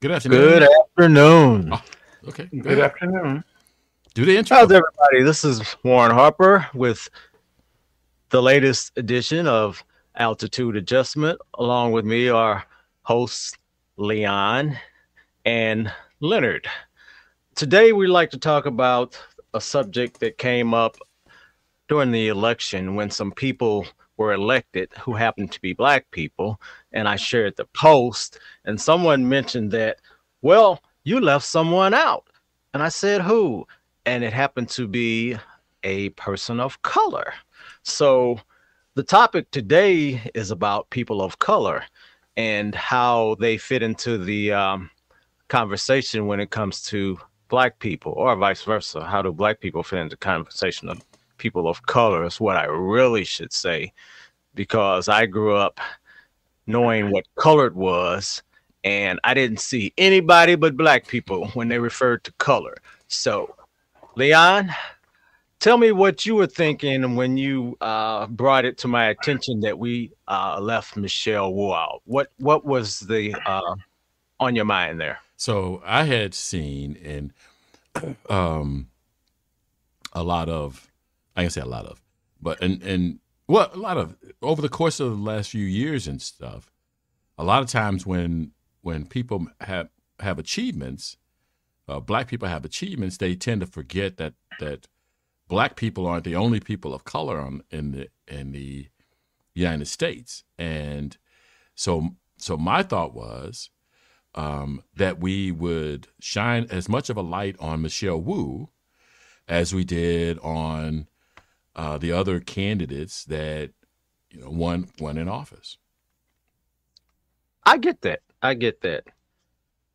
Good afternoon. Good afternoon. Oh, okay. Good Good. afternoon. Do the intro. How's everybody? This is Warren Harper with the latest edition of Altitude Adjustment. Along with me are hosts Leon and Leonard. Today, we'd like to talk about a subject that came up during the election when some people were elected who happened to be black people. And I shared the post, and someone mentioned that, well, you left someone out. And I said, who? And it happened to be a person of color. So the topic today is about people of color and how they fit into the um, conversation when it comes to black people, or vice versa. How do black people fit into conversation of people of color? Is what I really should say, because I grew up knowing what colored was, and I didn't see anybody but black people when they referred to color. So, Leon, tell me what you were thinking when you uh, brought it to my attention that we uh, left Michelle Wu out. What what was the uh, on your mind there? So I had seen in um a lot of I can say a lot of, but and and well a lot of over the course of the last few years and stuff, a lot of times when when people have have achievements, uh, black people have achievements, they tend to forget that that black people aren't the only people of color on, in the in the United States, and so so my thought was um, that we would shine as much of a light on Michelle Wu as we did on uh, the other candidates that you know won won in office. I get that. I get that.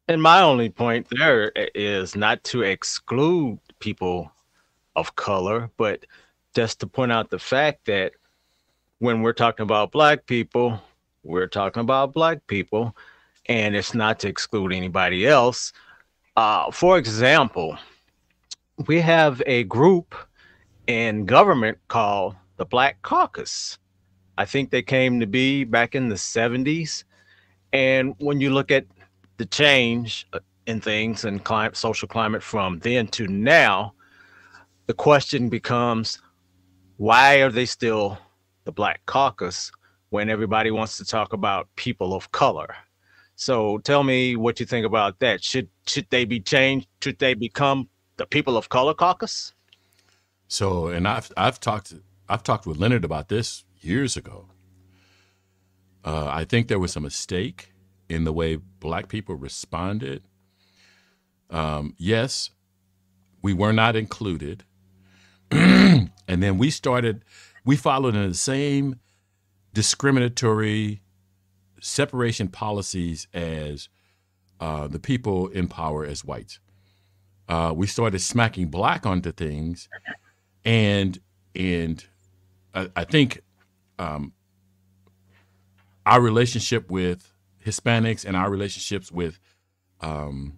And my only point there is not to exclude people of color, but just to point out the fact that when we're talking about black people, we're talking about black people, and it's not to exclude anybody else. Uh, for example, we have a group in government called the Black Caucus. I think they came to be back in the 70s. And when you look at the change uh, in things and climate, social climate from then to now, the question becomes why are they still the Black Caucus when everybody wants to talk about people of color? So tell me what you think about that. Should should they be changed? Should they become the People of Color Caucus? So, and I've I've talked I've talked with Leonard about this years ago. Uh, I think there was a mistake in the way black people responded. Um, yes, we were not included, and then we started. We followed in the same discriminatory separation policies as uh, the people in power as whites. Uh, we started smacking black onto things, and and I, I think um, our relationship with Hispanics and our relationships with um,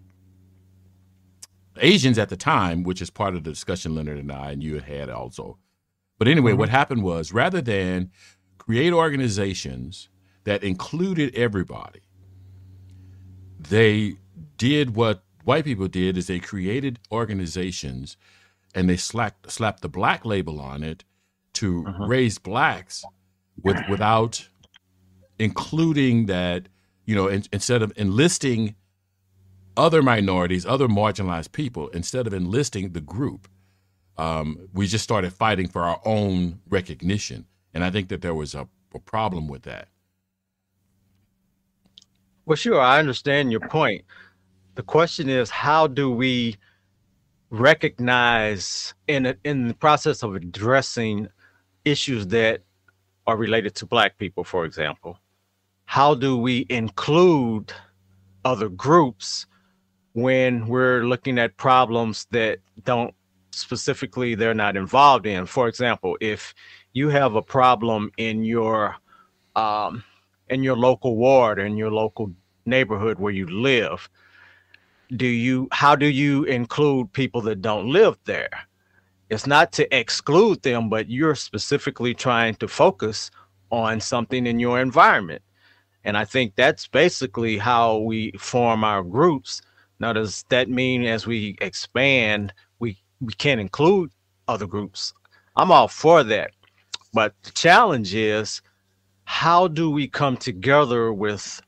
Asians at the time, which is part of the discussion Leonard and I and you had had also. But anyway, what happened was rather than create organizations that included everybody. They did what white people did is they created organizations and they slapped, slapped the black label on it to raise blacks with without including that, you know, in, instead of enlisting other minorities, other marginalized people, instead of enlisting the group, um, we just started fighting for our own recognition. And I think that there was a, a problem with that. Well, sure, I understand your point. The question is, how do we recognize in a, in the process of addressing issues that are related to Black people, for example, how do we include other groups when we're looking at problems that don't specifically they're not involved in? For example, if you have a problem in your um, in your local ward or in your local neighborhood where you live do you how do you include people that don't live there it's not to exclude them but you're specifically trying to focus on something in your environment And I think that's basically how we form our groups. Now, does that mean as we expand, we, we can include other groups? I'm all for that. But the challenge is how do we come together with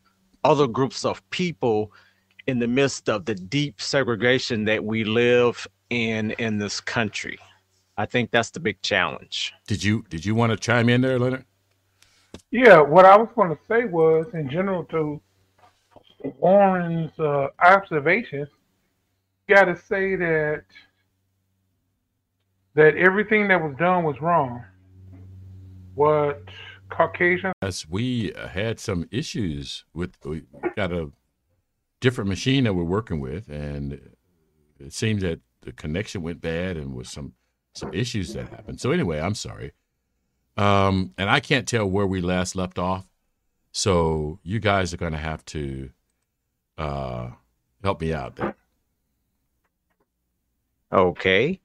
other groups of people in the midst of the deep segregation that we live in in this country? I think that's the big challenge. Did you did you want to chime in there, Leonard? Yeah, what I was going to say was, in general, to Warren's uh, observations, you got to say that that everything that was done was wrong. What Caucasian? As we had some issues with, we got a different machine that we're working with, and it seems that the connection went bad and was some some issues that happened. So anyway, I'm sorry. Um, and I can't tell where we last left off. So you guys are going to have to uh, help me out there. Okay.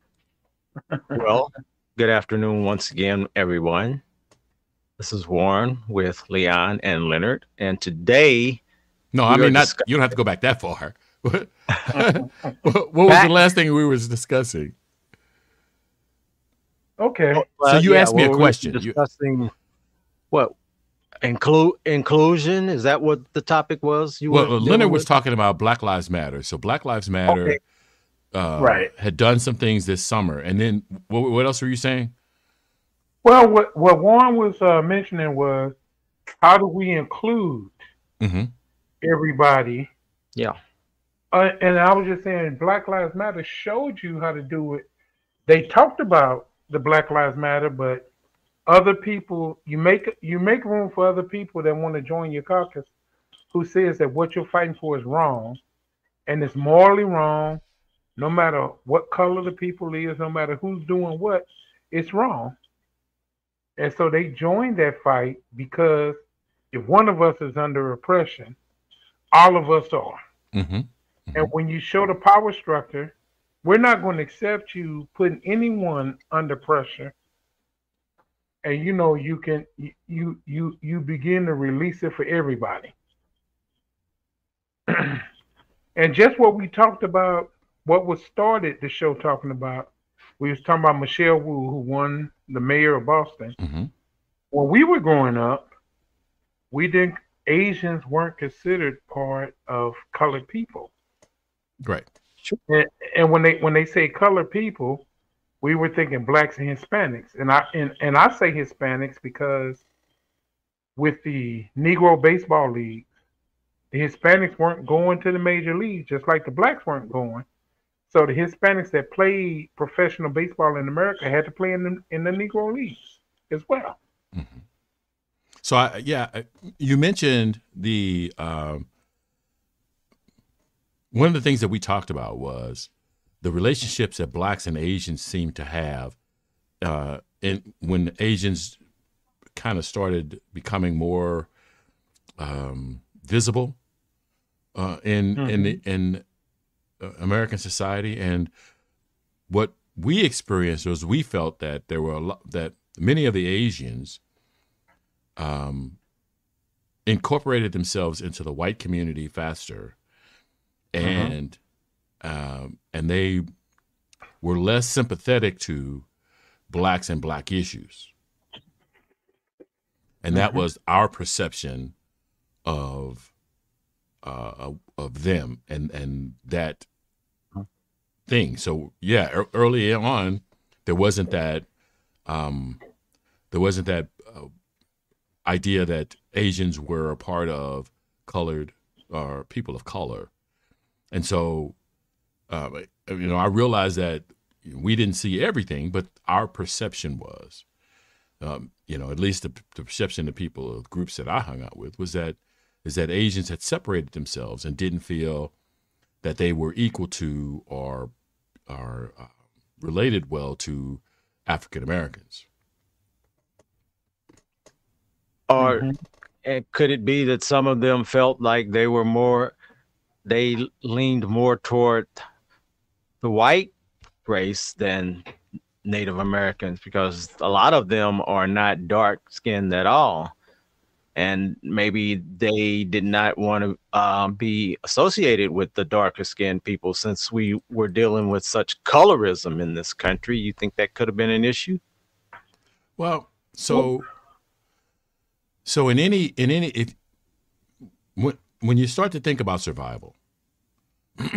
well, good afternoon once again, everyone. This is Warren with Leon and Leonard, and today. No, I mean not. Discuss- you don't have to go back that far. what, what was back- the last thing we was discussing? Okay. Well, so you yeah, asked me a question. Discussing you... what include inclusion is that what the topic was? You well, Leonard was talking about Black Lives Matter. So Black Lives Matter, okay. uh, right, had done some things this summer, and then what, what else were you saying? Well, what what Warren was uh, mentioning was how do we include mm-hmm. Everybody? Yeah. Uh, and I was just saying, Black Lives Matter showed you how to do it. They talked about the Black Lives Matter, but other people you make you make room for other people that want to join your caucus who says that what you're fighting for is wrong and it's morally wrong no matter what color the people is no matter who's doing what it's wrong and so they join that fight because if one of us is under oppression all of us are mm-hmm. Mm-hmm. and when you show the power structure we're not going to accept you putting anyone under pressure. And you know you can you you you begin to release it for everybody. and just what we talked about, what was started the show talking about, we was talking about Michelle Wu, who won the mayor of Boston. Mm-hmm. When we were growing up, we didn't Asians weren't considered part of colored people. Right. And, and when they when they say colored people, we were thinking blacks and Hispanics, and I and, and I say Hispanics because with the Negro baseball leagues, the Hispanics weren't going to the major leagues, just like the blacks weren't going. So the Hispanics that played professional baseball in America had to play in the in the Negro leagues as well. Mm-hmm. So I, yeah, you mentioned the um, one of the things that we talked about was the relationships that blacks and Asians seem to have. Uh, and when Asians kind of started becoming more um, visible uh, in mm-hmm. in in uh, American society, and what we experienced was we felt that there were a lot that many of the Asians um, incorporated themselves into the white community faster uh-huh. and uh-huh. um, and they were less sympathetic to blacks and black issues, and that uh-huh. was our perception of uh, of them and and that thing. So yeah, early on, there wasn't that um, there wasn't that uh, idea that Asians were a part of colored or people of color and so, uh, you know, I realized that we didn't see everything, but our perception was, um, you know, at least the, the perception of people of groups that I hung out with was that is that Asians had separated themselves and didn't feel that they were equal to or are uh, related well to African Americans. Or mm-hmm. could it be that some of them felt like they were more they leaned more toward the white race than Native Americans because a lot of them are not dark skinned at all. and maybe they did not want to um, be associated with the darker skinned people since we were dealing with such colorism in this country. You think that could have been an issue? Well, so so in any in any if when when you start to think about survival,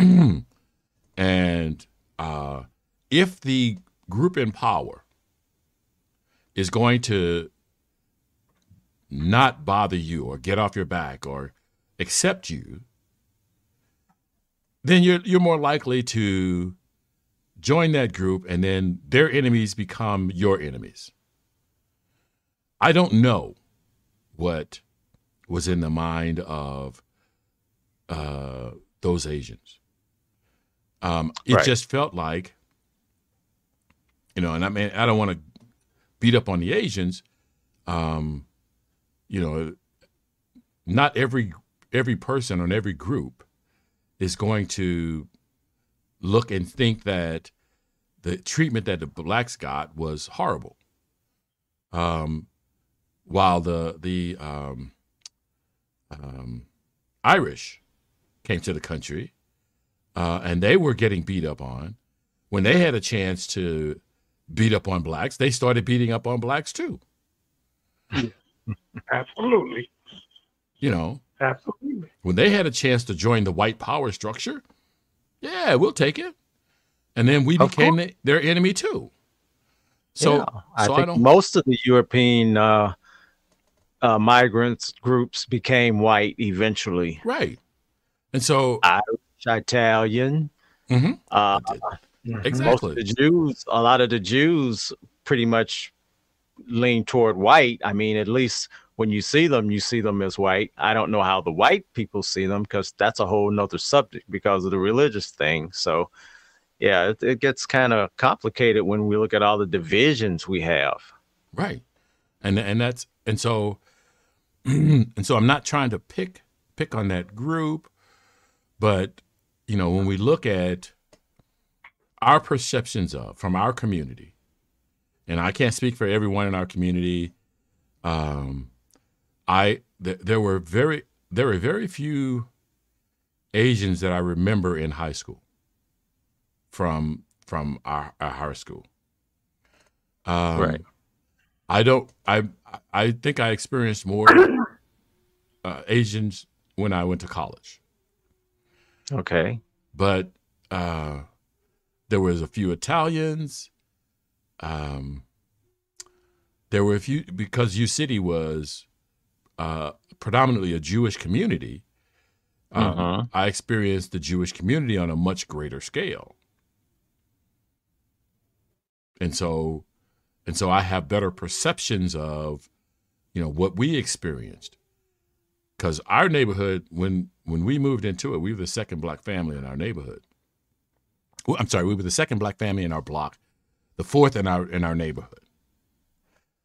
and uh, if the group in power is going to not bother you or get off your back or accept you, then you're you're more likely to join that group and then their enemies become your enemies. I don't know what was in the mind of uh, those Asians. Um, it Right. just felt like, you know, and I mean, I don't want to beat up on the Asians. Um, you know, not every every person or every group is going to look and think that the treatment that the blacks got was horrible. Um, while the the um, um, Irish came to the country uh, and they were getting beat up on, when they had a chance to beat up on blacks, they started beating up on blacks too. Absolutely. You know, Absolutely. when they had a chance to join the white power structure, yeah, we'll take it. And then we Of became the, their enemy too. So, Yeah, I so I, think don't. most of the European uh, uh, migrants groups became white eventually. right. And so, Irish, Italian. Mhm. Uh, most exactly. of the Jews, a lot of the Jews, pretty much lean toward white. I mean, at least when you see them, you see them as white. I don't know how the white people see them because that's a whole nother subject because of the religious thing. So, yeah, it, it gets kind of complicated when we look at all the divisions we have. Right. And and that's and so and so I'm not trying to pick pick on that group, but you know, when we look at our perceptions of from our community, and I can't speak for everyone in our community, um, I th- there were very there were very few Asians that I remember in high school from from our, our high school. Um, Right. I don't. I I think I experienced more uh, Asians when I went to college, Okay. but uh, there was a few Italians. Um, there were a few because U City was uh, predominantly a Jewish community. um, Mhm. I experienced the Jewish community on a much greater scale, and so, and so I have better perceptions of, you know, what we experienced. Because our neighborhood, when when we moved into it, we were the second black family in our neighborhood. Well, I'm sorry, we were the second black family in our block, the fourth in our in our neighborhood.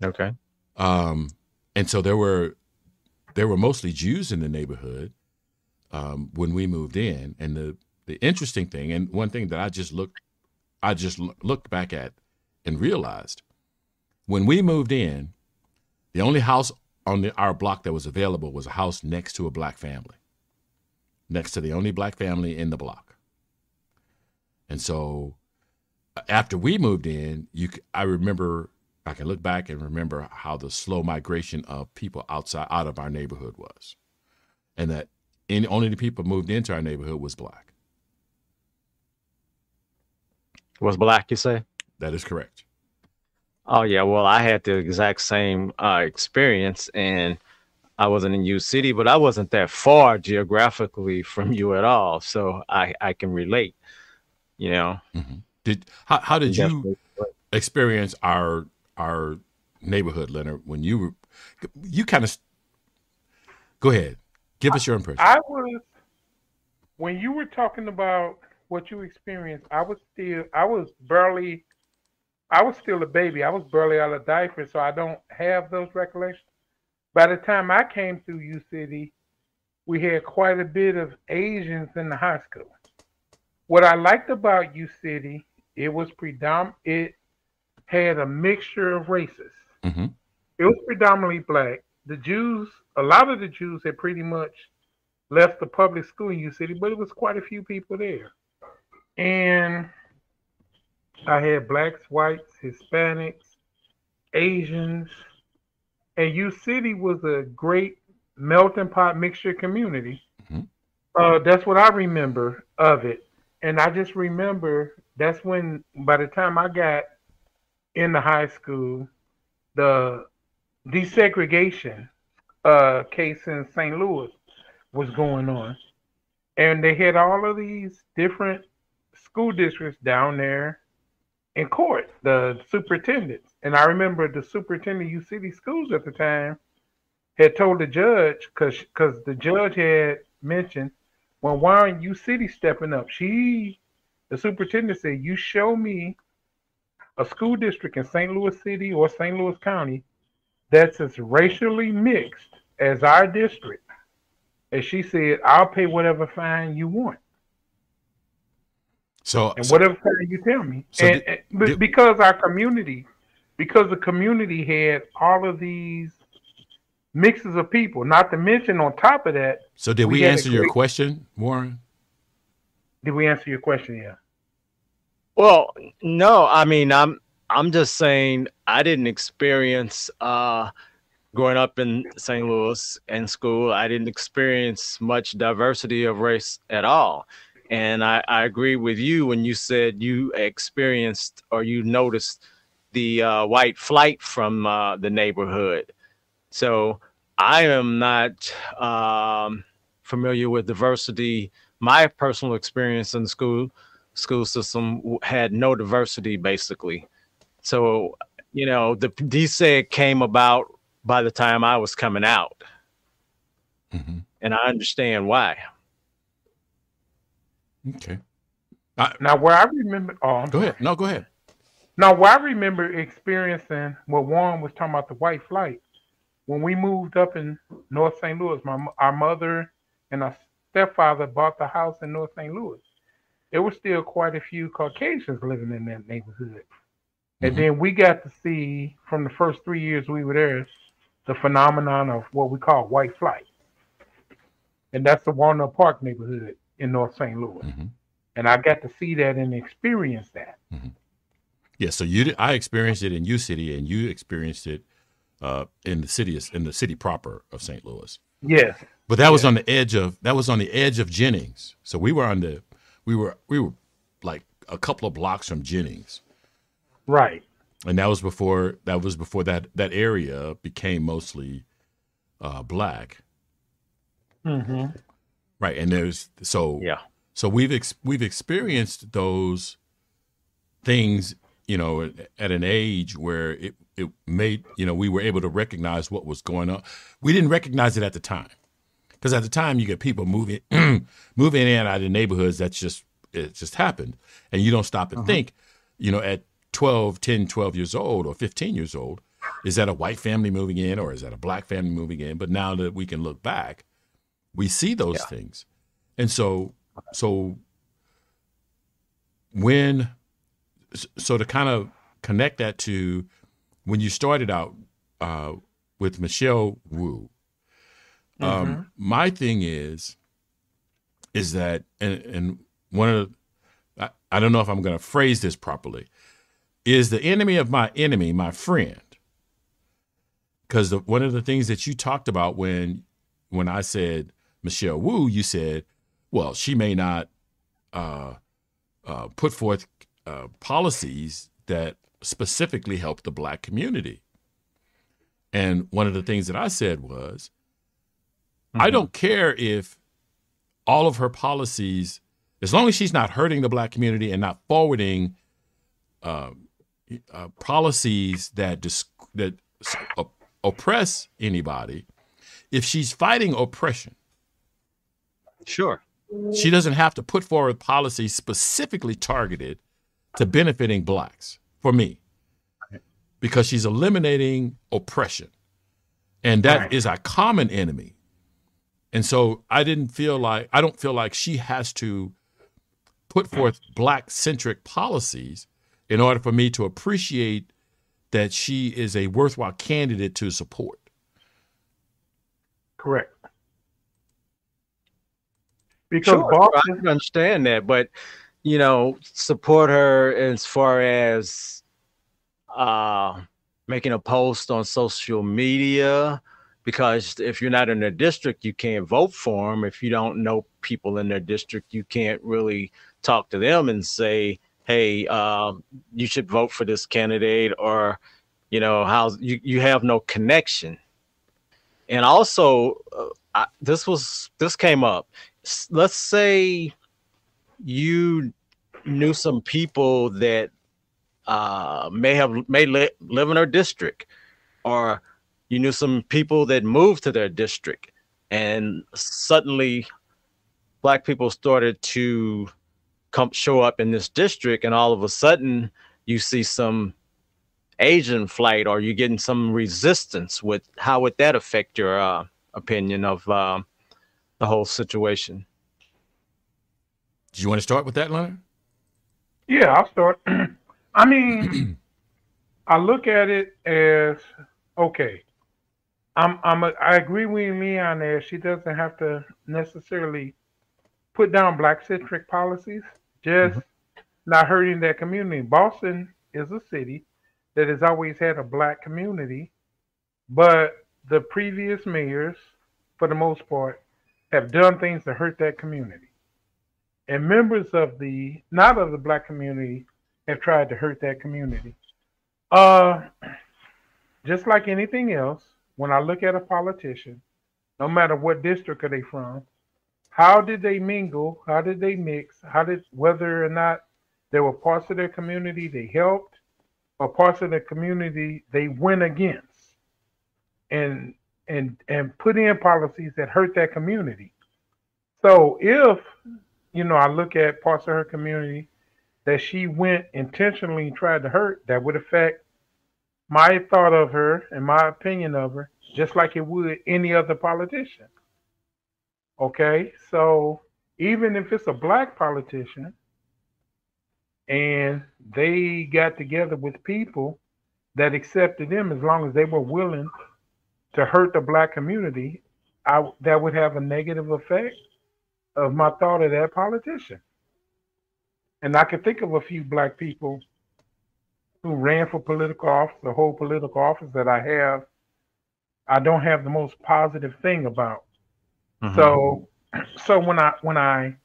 Okay. Um, and so there were there were mostly Jews in the neighborhood um, when we moved in. And the the interesting thing, and one thing that I just looked I just loo- looked back at and realized when we moved in, the only house on the, our block that was available was a house next to a black family, next to the only black family in the block. And so uh, after we moved in, you I remember I can look back and remember how the slow migration of people outside out of our neighborhood was, and that in, only the people moved into our neighborhood was black. Was black, you say? That is correct. Oh yeah, well I had the exact same uh, experience, and I wasn't in U City, but I wasn't that far geographically from you at all, so I I can relate. You know, Did how, how did you Definitely. experience our our neighborhood, Leonard? When you were you kind of go ahead, give us your impression. I was when you were talking about what you experienced. I was still, I was barely, I was still a baby. I was barely out of diaper, so I don't have those recollections. By the time I came through U City, we had quite a bit of Asians in the high school. What I liked about U City, it was predominant. it had a mixture of races. hmm It was predominantly black, the Jews, a lot of the Jews had pretty much left the public school in U City, but it was quite a few people there. And I had blacks, whites, Hispanics, Asians, and U City was a great melting pot mixture community. Mm-hmm. Uh, that's what I remember of it. And I just remember that's when, by the time I got in the high school, the desegregation uh, case in St. Louis was going on. And they had all of these different school districts down there in court, the superintendent. And I remember the superintendent of U City Schools at the time had told the judge, because the judge had mentioned, well, why aren't U City stepping up? She, the superintendent said, you show me a school district in St. Louis City or St. Louis County that's as racially mixed as our district. And she said, I'll pay whatever fine you want. So and whatever fine you tell me. So and, did, and did, because our community, because the community had all of these mixes of people, not to mention on top of that. So did we, we answer your question, Warren? Did we answer your question? Yeah. Well, no, I mean, I'm I'm just saying I didn't experience uh growing up in St. Louis in school, I didn't experience much diversity of race at all. And I, I agree with you when you said you experienced or you noticed the uh, white flight from uh, the neighborhood. So I am not um, familiar with diversity. My personal experience in the school school system had no diversity basically. So, you know, the DSEG came about by the time I was coming out. Mm-hmm. And I understand why. Okay. I, now, where I remember, oh, go ahead. No, go ahead. Now, where I remember experiencing what Warren was talking about the white flight, when we moved up in North St. Louis, my our mother and our stepfather bought the house in North St. Louis there were still quite a few Caucasians living in that neighborhood. Mm-hmm. And then we got to see from the first three years we were there the phenomenon of what we call white flight. And that's the Walnut Park neighborhood in North St. Louis. Mm-hmm. And I got to see that and experience that. Mm-hmm. Yeah, so you I experienced it in U City and you experienced it uh, in the city in the city proper of St. Louis. Yes. But that yes. was on the edge of that was on the edge of Jennings. So we were on the we were we were like a couple of blocks from Jennings. Right. And that was before that was before that that area became mostly uh, black. Mm-hmm. Right, and there's so yeah. So we've ex- we've experienced those things, you know, at an age where it it made you know we were able to recognize what was going on. We didn't recognize it at the time because at the time you get people moving moving in and out of neighborhoods that's just it just happened and you don't stop and uh-huh. think you know at 12 10 12 years old or 15 years old is that a white family moving in or is that a black family moving in but now that we can look back we see those yeah. things and so so when so to kind of connect that to when you started out uh, with michelle wu um, mm-hmm. my thing is, is that, and, and one of the, I, I don't know if I'm going to phrase this properly, is the enemy of my enemy my friend? Because one of the things that you talked about when, when I said Michelle Wu, you said, well, she may not uh, uh, put forth uh, policies that specifically help the black community. And one of the things that I said was, Mm-hmm. I don't care if all of her policies, as long as she's not hurting the black community and not forwarding uh, uh, policies that dis- that oppress anybody, if she's fighting oppression, sure, she doesn't have to put forward policies specifically targeted to benefiting blacks. For me, because she's eliminating oppression, and that right. is a common enemy and so I didn't feel like I don't feel like she has to put forth black centric policies in order for me to appreciate that she is a worthwhile candidate to support. Correct. Because Sure, Boston, I can understand that, but you know, support her as far as uh making a post on social media because if you're not in their district, you can't vote for them. If you don't know people in their district, you can't really talk to them and say, "Hey, uh, you should vote for this candidate," or you know, how you you have no connection. And also, uh, I, this was this came up. Let's say you knew some people that uh, may have may li- live in our district, or you knew some people that moved to their district, and suddenly black people started to come show up in this district, and all of a sudden you see some Asian flight, or you're getting some resistance. With how would that affect your uh, opinion of uh, the whole situation? Do you want to start with that, Leonard? yeah, I'll start. I mean, I look at it as okay. I'm I'm a, I agree with Leon there. She doesn't have to necessarily put down black centric policies, just mm-hmm. not hurting that community. Boston is a city that has always had a black community, but the previous mayors, for the most part, have done things to hurt that community. And members of the not of the black community have tried to hurt that community. Uh just like anything else, when I look at a politician, no matter what district are they from, how did they mingle? How did they mix? How did whether or not there were parts of their community they helped or parts of the community they went against and and and put in policies that hurt that community. So if you know I look at parts of her community that she went intentionally and tried to hurt, that would affect my thought of her and my opinion of her, just like it would any other politician. Okay, so even if it's a black politician and they got together with people that accepted them as long as they were willing to hurt the black community, I, that would have a negative effect of my thought of that politician. And I can think of a few black people who ran for political office, the whole political office that I have, I don't have the most positive thing about. Mm-hmm. So so when I when I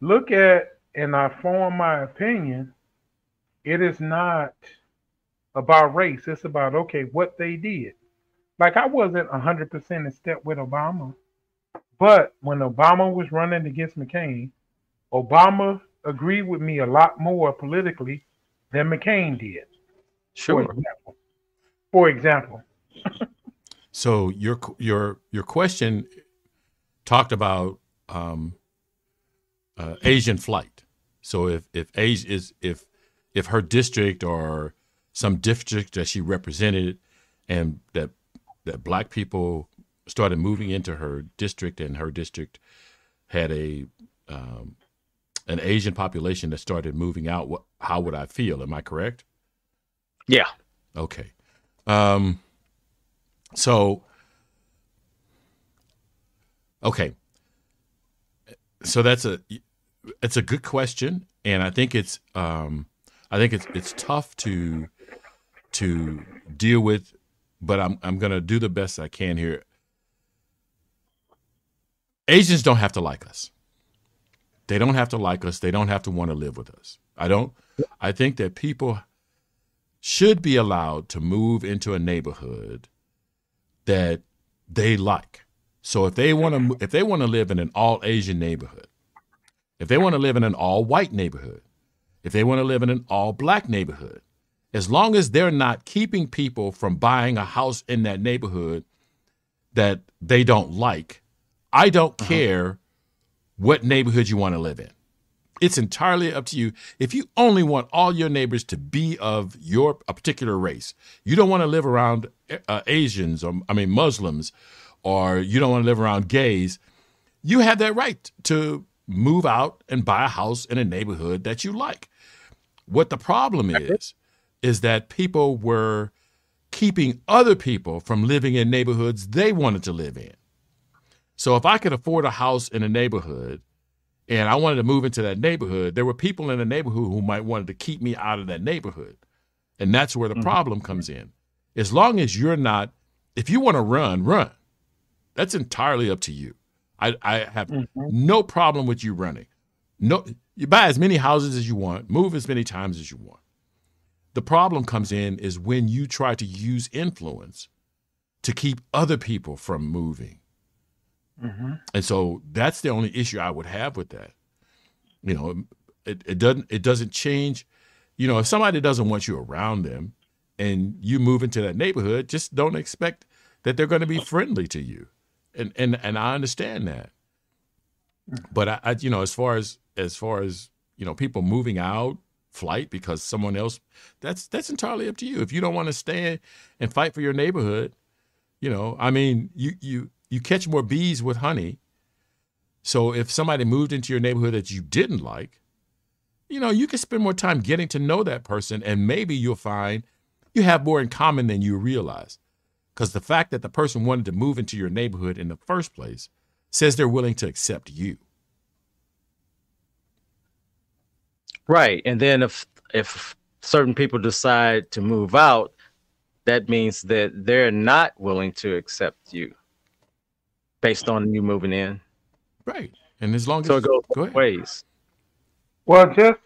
look at and I form my opinion, it is not about race. It's about okay, what they did. Like I wasn't hundred percent in step with Obama, but when Obama was running against McCain, Obama agreed with me a lot more politically than McCain did. For Sure. example. For example. So your your your question talked about um, uh, Asian flight. So if if Asia is if if her district or some district that she represented, and that that black people started moving into her district, and her district had a um, an Asian population that started moving out, what, how would I feel? Am I correct? Yeah. Okay. Um, so, okay. So that's a it's a good question, and I think it's um, I think it's it's tough to to deal with, but I'm I'm gonna do the best I can here. Asians don't have to like us. They don't have to like us. They don't have to want to live with us. I don't. I think that people should be allowed to move into a neighborhood that they like. So if they want to if they want to live in an all Asian neighborhood, if they want to live in an all white neighborhood, if they want to live in an all black neighborhood, as long as they're not keeping people from buying a house in that neighborhood that they don't like, I don't care what neighborhood you want to live in. It's entirely up to you. If you only want all your neighbors to be of your a particular race, you don't want to live around uh, Asians or I mean Muslims, or you don't want to live around gays. You have that right to move out and buy a house in a neighborhood that you like. What the problem is, is that people were keeping other people from living in neighborhoods they wanted to live in. So if I could afford a house in a neighborhood and I wanted to move into that neighborhood, there were people in the neighborhood who might wanted to keep me out of that neighborhood. And that's where the mm-hmm. problem comes in. As long as you're not, if you want to run, run. That's entirely up to you. I, I have mm-hmm. no problem with you running. No, you buy as many houses as you want, move as many times as you want. The problem comes in is when you try to use influence to keep other people from moving. Mm-hmm. And so that's the only issue I would have with that. You know, it, it doesn't it doesn't change. You know, if somebody doesn't want you around them and you move into that neighborhood, just don't expect that they're going to be friendly to you. And and and I understand that. But I, I you know, as far as as far as, you know, people moving out flight because someone else that's that's entirely up to you. If you don't want to stand and fight for your neighborhood, you know, I mean, you you you catch more bees with honey. So if somebody moved into your neighborhood that you didn't like, you know, you can spend more time getting to know that person and maybe you'll find you have more in common than you realize. Because the fact that the person wanted to move into your neighborhood in the first place says they're willing to accept you. Right. And then if if certain people decide to move out, that means that they're not willing to accept you based on you moving in. Right. And as long as so it goes go ways. Well, just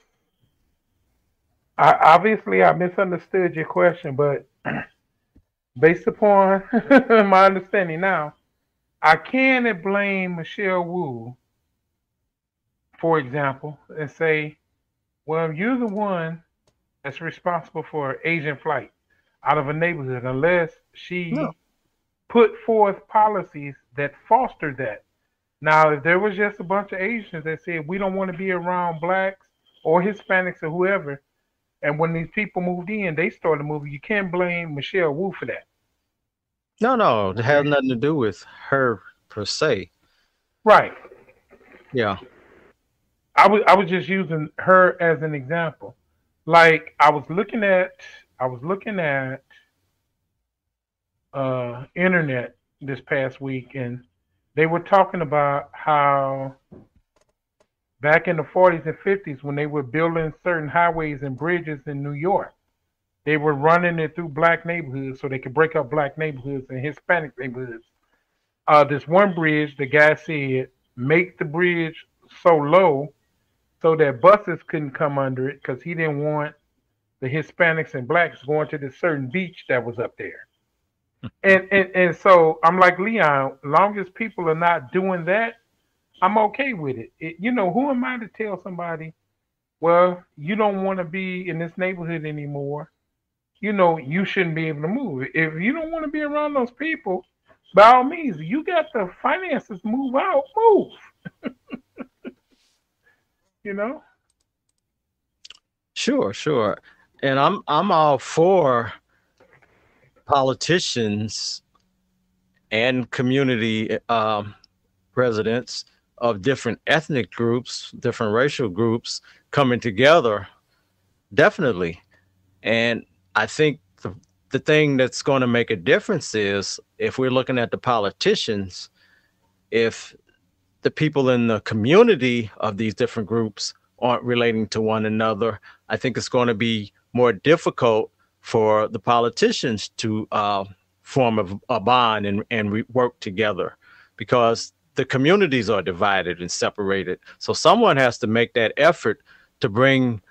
I, obviously I misunderstood your question, but based upon my understanding now, I can blame Michelle Wu, for example, and say, well, you're the one that's responsible for Asian flight out of a neighborhood unless she no. put forth policies that foster that. Now, if there was just a bunch of Asians that said we don't want to be around blacks or Hispanics or whoever, and when these people moved in, they started moving, you can't blame Michelle Wu for that. No, no, it has nothing to do with her per se. Right. Yeah. I was I was just using her as an example. Like I was looking at I was looking at uh, internet this past week, and they were talking about how back in the 40s and 50s, when they were building certain highways and bridges in New York, they were running it through black neighborhoods so they could break up black neighborhoods and Hispanic neighborhoods. Uh, this one bridge, the guy said, make the bridge so low so that buses couldn't come under it because he didn't want the Hispanics and blacks going to this certain beach that was up there. and, and and so I'm like Leon, long as people are not doing that, I'm okay with it. it. You know, who am I to tell somebody, well, you don't want to be in this neighborhood anymore. You know, you shouldn't be able to move. If you don't want to be around those people, by all means, you got the finances, move out, move. you know? Sure, sure and I'm I'm all for politicians and community um, residents of different ethnic groups, different racial groups coming together, definitely. And I think the, the thing that's going to make a difference is if we're looking at the politicians, if the people in the community of these different groups aren't relating to one another, I think it's going to be more difficult for the politicians to uh, form a, a, bond and, and re- work together because the communities are divided and separated. So someone has to make that effort to bring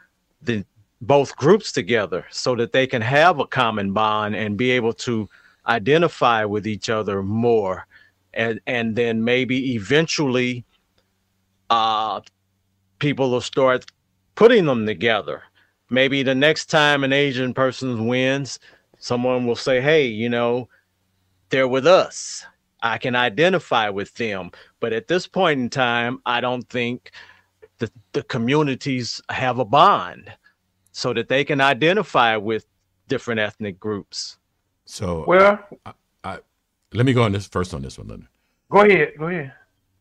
the both groups together so that they can have a common bond and be able to identify with each other more and and then maybe eventually uh people will start putting them together maybe the next time an Asian person wins, someone will say, hey, you know, they're with us. I can identify with them. But at this point in time, I don't think the, the communities have a bond so that they can identify with different ethnic groups. So, well, I, I, I, let me go on this first on this one, Leonard. Go ahead. Go ahead.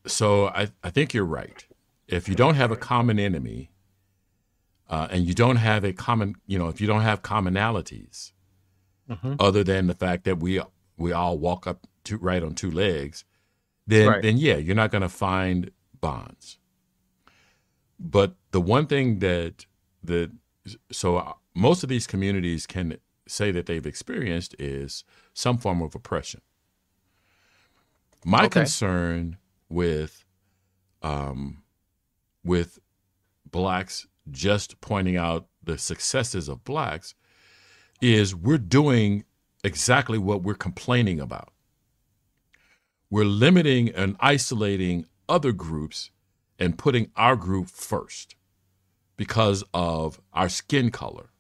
So, I, I think you're right. If you don't have a common enemy, uh, and you don't have a common, you know, if you don't have commonalities, mm-hmm. other than the fact that we we all walk up to right on two legs, then Right. then yeah, you're not going to find bonds. But the one thing that that so uh, most of these communities can say that they've experienced is some form of oppression. My Okay. concern with um, with blacks just pointing out the successes of blacks is we're doing exactly what we're complaining about. We're limiting and isolating other groups and putting our group first because of our skin color.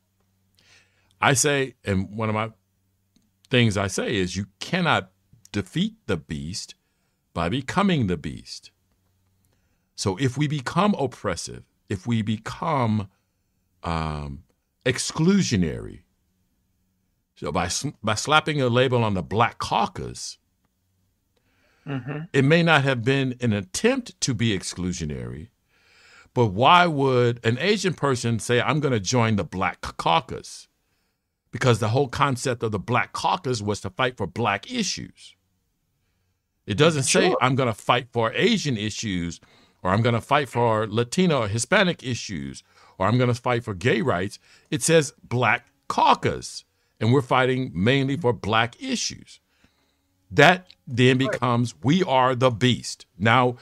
I say, and one of my things I say is you cannot defeat the beast by becoming the beast. So if we become oppressive, if we become um, exclusionary, so by by slapping a label on the Black Caucus, it may not have been an attempt to be exclusionary, but why would an Asian person say, "I'm going to join the Black Caucus"? Because the whole concept of the Black Caucus was to fight for Black issues. It doesn't say Sure. I'm going to fight for Asian issues, or I'm going to fight for Latino or Hispanic issues, or I'm going to fight for gay rights. It says Black Caucus, and we're fighting mainly for Black issues. That then becomes we are the beast. Now,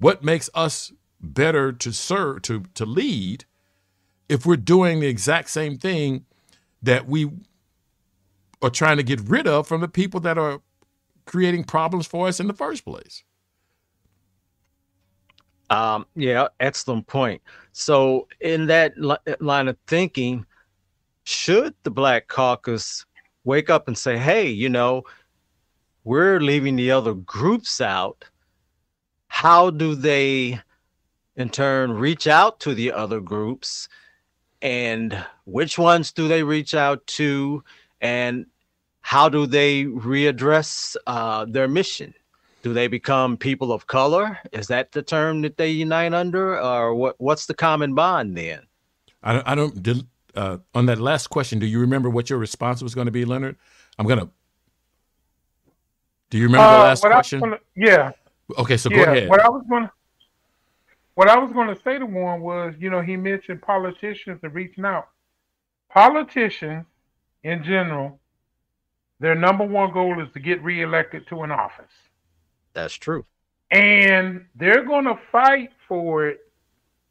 what makes us better to serve to to lead if we're doing the exact same thing that we are trying to get rid of from the people that are creating problems for us in the first place. Um, yeah, excellent point. So, in that li- line of thinking, should the Black Caucus wake up and say, hey, you know, we're leaving the other groups out? How do they, in turn, reach out to the other groups? And which ones do they reach out to? And how do they readdress uh, their mission? do they become people of color? Is that the term that they unite under, or what? What's the common bond then? I don't. I don't did, uh, on that last question, do you remember what your response was going to be, Leonard? I'm gonna. Do you remember the Uh, last what I was question? gonna- yeah, okay, so yeah. go ahead. What I was going to, what I was going to say to Warren was, you know, he mentioned politicians and reaching out. Politicians, in general, their number one goal is to get reelected to an office. That's true. and they're going to fight for it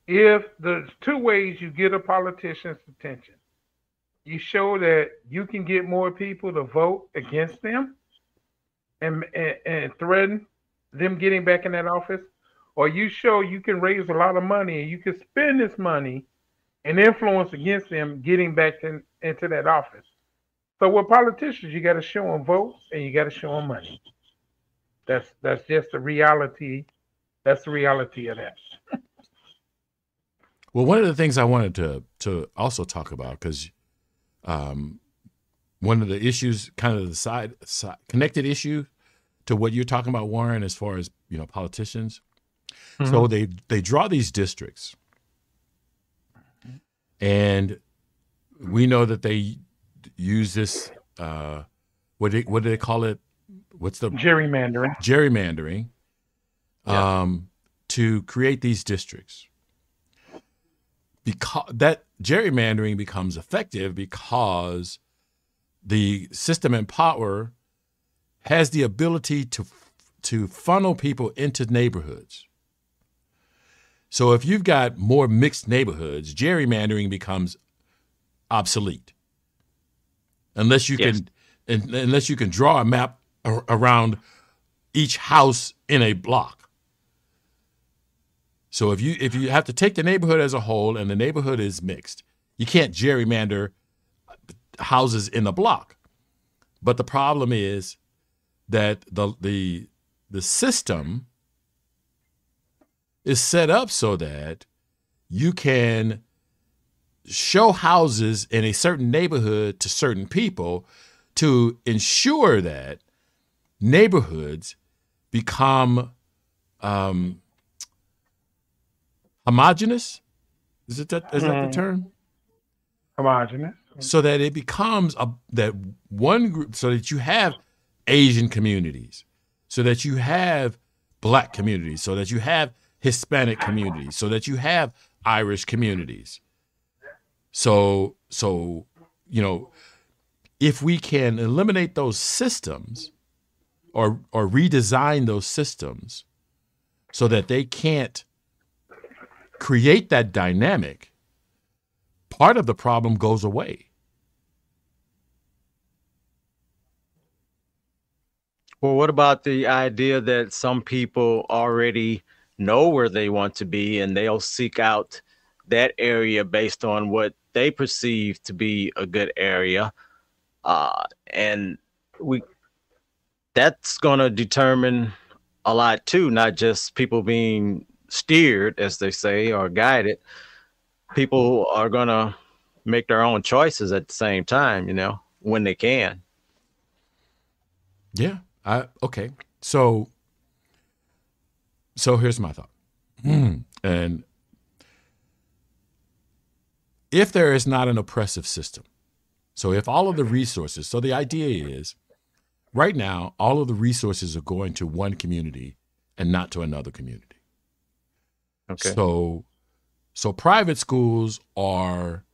if there's two ways you get a politician's attention you show that you can get more people to vote against them and, and, and threaten them getting back in that office or you show you can raise a lot of money and you can spend this money and influence against them getting back in, into that office so with politicians you got to show them votes and you got to show them money that's that's just the reality. That's the reality of that. Well, one of the things I wanted to to also talk about because um, one of the issues, kind of the side, side connected issue to what you're talking about, Warren, as far as you know, politicians. So they they draw these districts, and we know that they use this. Uh, what do, what do they call it? What's the Gerrymandering. gerrymandering Yeah. um, to create these districts. Because that gerrymandering becomes effective because the system in power has the ability to to funnel people into neighborhoods. So if you've got more mixed neighborhoods, gerrymandering becomes obsolete. Unless you Yes. can un- unless you can draw a map ar- around each house in a block. So if you if you have to take the neighborhood as a whole and the neighborhood is mixed, you can't gerrymander houses in a block. But the problem is that the the the system is set up so that you can show houses in a certain neighborhood to certain people to ensure that neighborhoods become um, homogenous. Is it that? Is that the Mhm. term? Homogenous. So that it becomes a that one group, so that you have Asian communities, so that you have black communities, so that you have Hispanic communities, so that you have Irish communities. So, so you know, if we can eliminate those systems or or redesign those systems so that they can't create that dynamic, part of the problem goes away. Well, what about the idea that some people already know where they want to be and they'll seek out that area based on what they perceive to be a good area? Uh, and we that's going to determine a lot too, not just people being steered, as they say, or guided. People are going to make their own choices at the same time, you know, when they can. Yeah. I okay. So so here's my thought. and if there is not an oppressive system, so if all of the resources, so the idea is right now, all of the resources are going to one community and not to another community. Okay. So so private schools are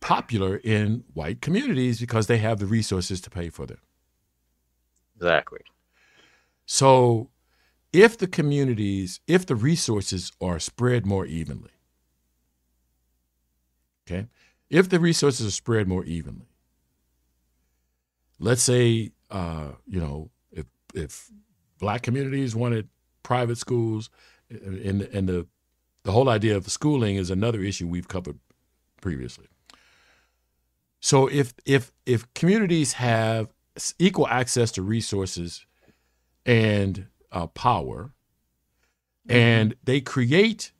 popular in white communities because they have the resources to pay for them. Exactly. So, if the communities, if the resources are spread more evenly, okay, if the resources are spread more evenly, let's say, uh, you know, if if black communities wanted private schools, and and the the whole idea of schooling is another issue we've covered previously. So if if if communities have equal access to resources and uh, power, and they create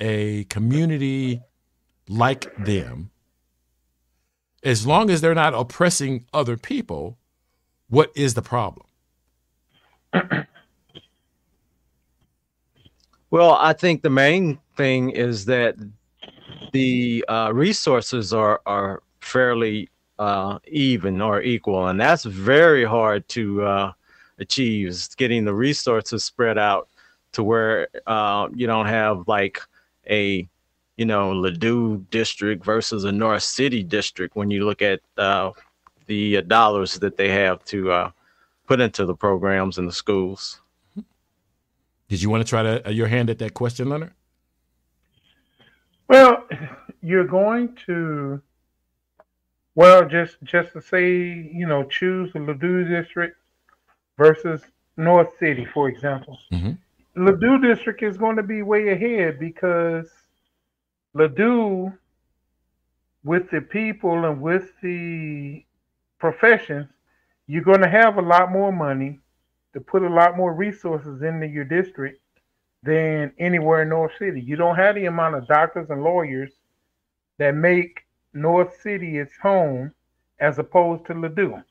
a community like them. As long as they're not oppressing other people, what is the problem? Well, I think the main thing is that the uh, resources are are fairly uh, even or equal, and that's very hard to uh, achieve. Is getting the resources spread out to where uh, you don't have like a you know Ladue district versus a North City district when you look at uh, the dollars that they have to uh, put into the programs in the schools. Did you want to try to uh, your hand at that question, Leonard? Well, you're going to well, just just to say, you know, choose the Ladue district versus North City, for example. Mhm. Ladue district is going to be way ahead because Ladue, with the people and with the professions, you're going to have a lot more money to put a lot more resources into your district than anywhere in North City. You don't have the amount of doctors and lawyers that make North City its home as opposed to Ladue.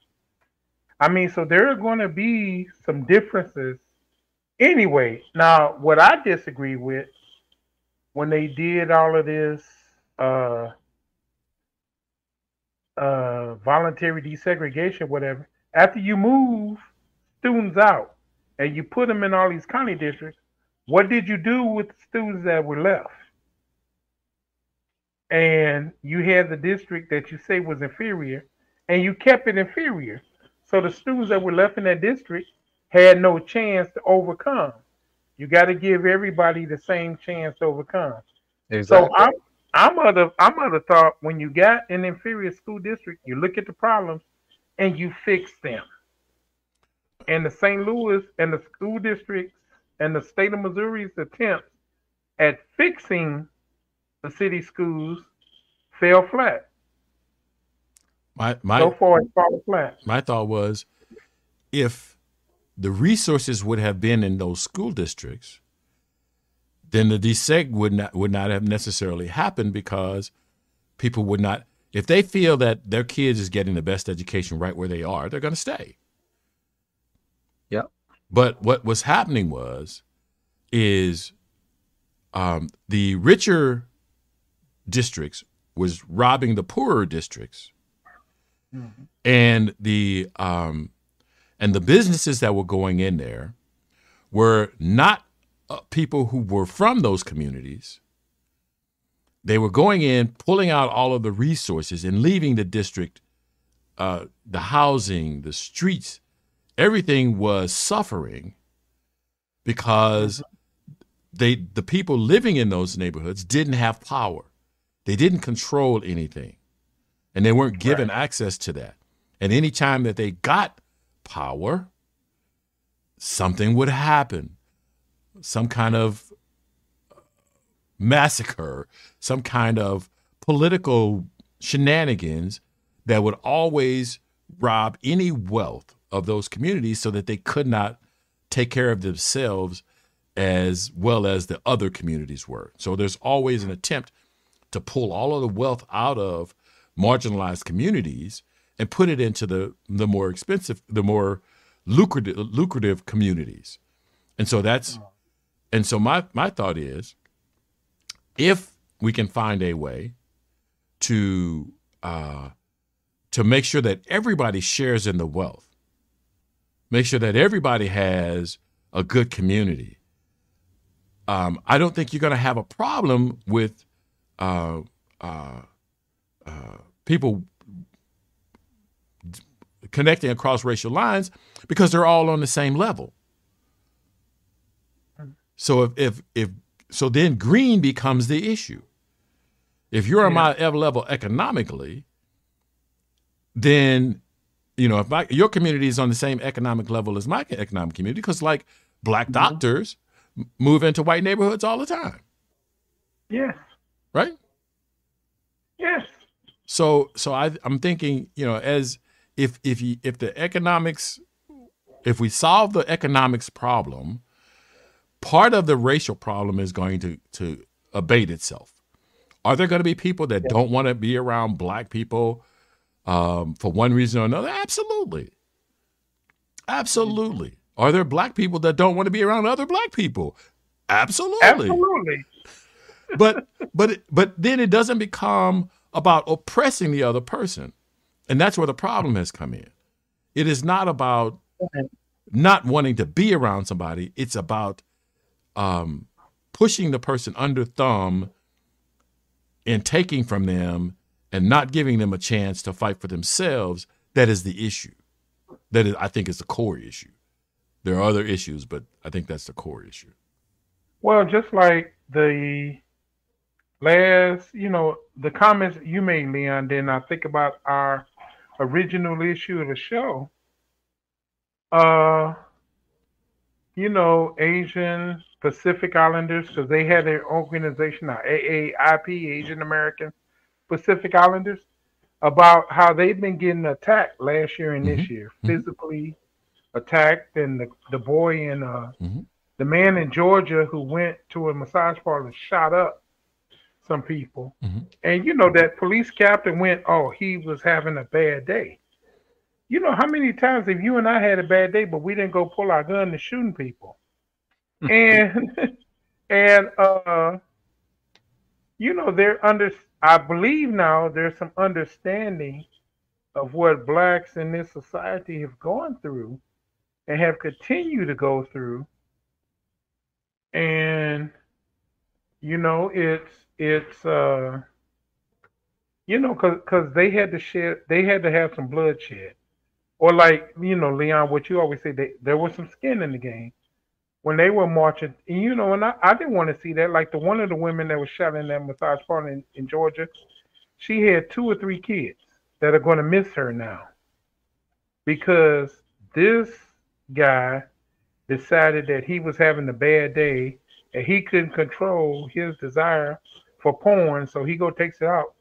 I mean, so there are going to be some differences anyway. Now, what I disagree with when they did all of this uh, uh, voluntary desegregation, whatever, after you move students out and you put them in all these county districts, what did you do with the students that were left? And you had the district that you say was inferior, and you kept it inferior. So the students that were left in that district had no chance to overcome. You got to give everybody the same chance to overcome. So I'm I'm of the I'm of the thought when you got an inferior school district, you look at the problems and you fix them. And the St. Louis and the school districts and the state of Missouri's attempts at fixing the city schools fell flat. My my so far, it's fallen flat. my thought was if the resources would have been in those school districts, then the deseg would not would not have necessarily happened because people would not if they feel that their kids is getting the best education right where they are, they're going to stay. Yep. But what was happening was is um, the richer districts was robbing the poorer districts and the um, and the businesses that were going in there were not uh, people who were from those communities. They were going in, pulling out all of the resources, and leaving the district, uh, the housing, the streets, everything was suffering because they the people living in those neighborhoods didn't have power. They didn't control anything. And they weren't given right. access to that. And anytime that they got power, something would happen. Some kind of massacre, some kind of political shenanigans that would always rob any wealth of those communities so that they could not take care of themselves as well as the other communities were. So there's always an attempt to pull all of the wealth out of marginalized communities and put it into the the more expensive, the more lucrative lucrative communities. And so that's and so my my thought is if we can find a way to uh, to make sure that everybody shares in the wealth, make sure that everybody has a good community. Um, I don't think you're going to have a problem with uh, uh, uh, people connecting across racial lines because they're all on the same level. So if if if so, then green becomes the issue. If you're on my level economically, then you know if my your community is on the same economic level as my economic community, because like black mm-hmm. doctors move into white neighborhoods all the time. Yes. Right. Yes. So so I I'm thinking you know as if if you, if the economics if we solve the economics problem, part of the racial problem is going to to abate itself. Are there going to be people that yeah. don't want to be around black people um, for one reason or another? Absolutely. Absolutely. Are there black people that don't want to be around other black people? Absolutely. Absolutely. but but but then it doesn't become about oppressing the other person. And that's where the problem has come in. It is not about not wanting to be around somebody, it's about um, pushing the person under thumb and taking from them and not giving them a chance to fight for themselves. That is the issue. That is, i think is the core issue. There are other issues but i think that's the core issue. Well just like the last you know the comments you made leon then i think about our original issue of the show uh you know asian Pacific Islanders because they had their organization, now AAIP, Asian American Pacific Islanders, about how they've been getting attacked last year and mm-hmm. this year, mm-hmm. physically attacked, and the the boy in uh, mm-hmm. the man in Georgia who went to a massage parlor shot up some people, mm-hmm. and you know that police captain went, oh, he was having a bad day. You know how many times have you and I had a bad day, but we didn't go pull our gun and shooting people? and and uh, you know, they're under. I believe now there's some understanding of what blacks in this society have gone through and have continued to go through, and you know, it's it's uh, you know, cause cause they had to share, they had to have some bloodshed, or like you know, Leon, what you always say, they, there was some skin in the game when they were marching, and you know, and I, I didn't want to see that. Like the one of the women that was shot in that massage parlor in, in Georgia, she had two or three kids that are going to miss her now. Because this guy decided that he was having a bad day and he couldn't control his desire for porn, so he go takes it out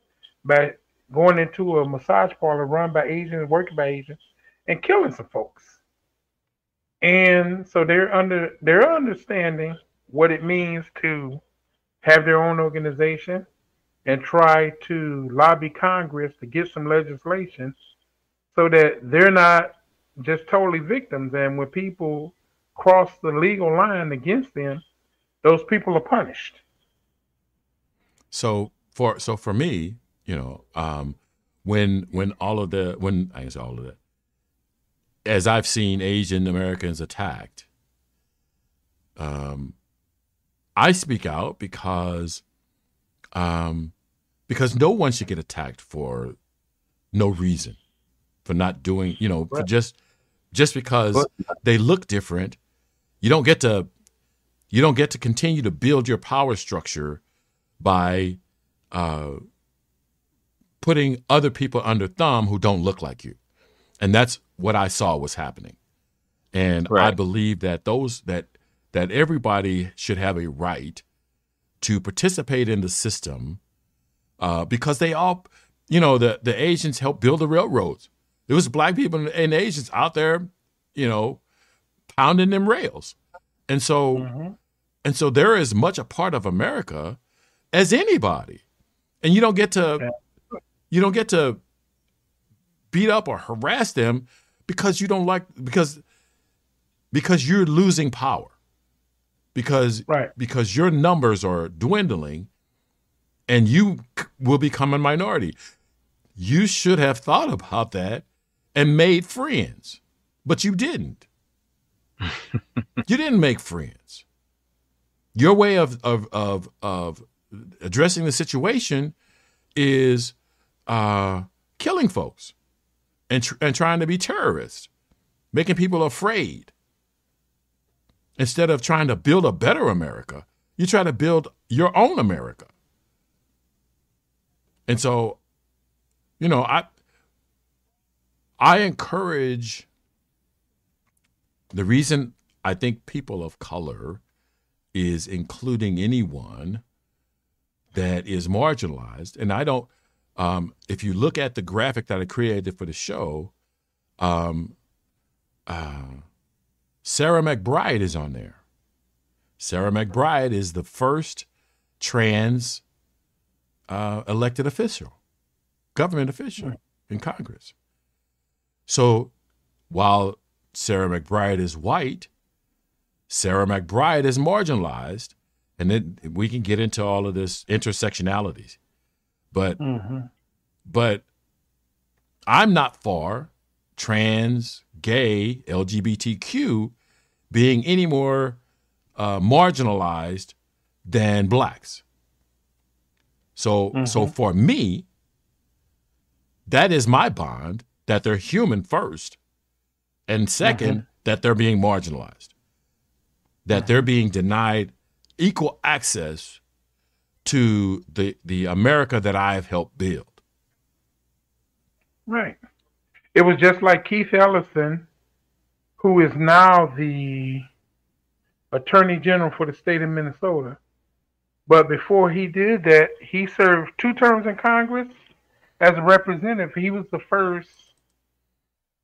by going into a massage parlor run by Asians, working by Asians, and killing some folks and so they're under they're understanding what it means to have their own organization and try to lobby Congress to get some legislation so that they're not just totally victims. And when people cross the legal line against them, those people are punished. So for so for me, you know, um, when when all of the when I guess all of that as I've seen Asian Americans attacked, um, I speak out because um, because no one should get attacked for no reason for not doing you know for just just because they look different. You don't get to you don't get to continue to build your power structure by uh, putting other people under thumb who don't look like you and that's what i saw was happening and i believe that those that that everybody should have a right to participate in the system uh, because they all, you know, the the Asians helped build the railroads. There was black people and, Asians out there, you know, pounding them rails, and so Mhm. and so they're as much a part of America as anybody, and you don't get to you don't get to beat up or harass them because you don't like because because you're losing power because Right. because your numbers are dwindling and you will become a minority. You should have thought about that and made friends, but you didn't. you didn't make friends. Your way of of of of addressing the situation is uh, killing folks and tr- and trying to be terrorists, making people afraid instead of trying to build a better America, you try to build your own America. And so, you know, I I encourage the reason I think people of color is including anyone that is marginalized. And I don't um, if you look at the graphic that I created for the show, um, uh, Sarah McBride is on there. Sarah McBride is the first trans uh, elected official, government official in Congress. So while Sarah McBride is white, Sarah McBride is marginalized, and then we can get into all of this intersectionalities. But Mhm. but I'm not for trans, gay, LGBTQ being any more uh, marginalized than blacks. So so for me, that is my bond that they're human first, and 2nd that they're being marginalized, that they're being denied equal access to the the America that I've helped build. Right. It was just like Keith Ellison, who is now the Attorney General for the state of Minnesota. But before he did that, he served two terms in Congress as a representative. He was the first.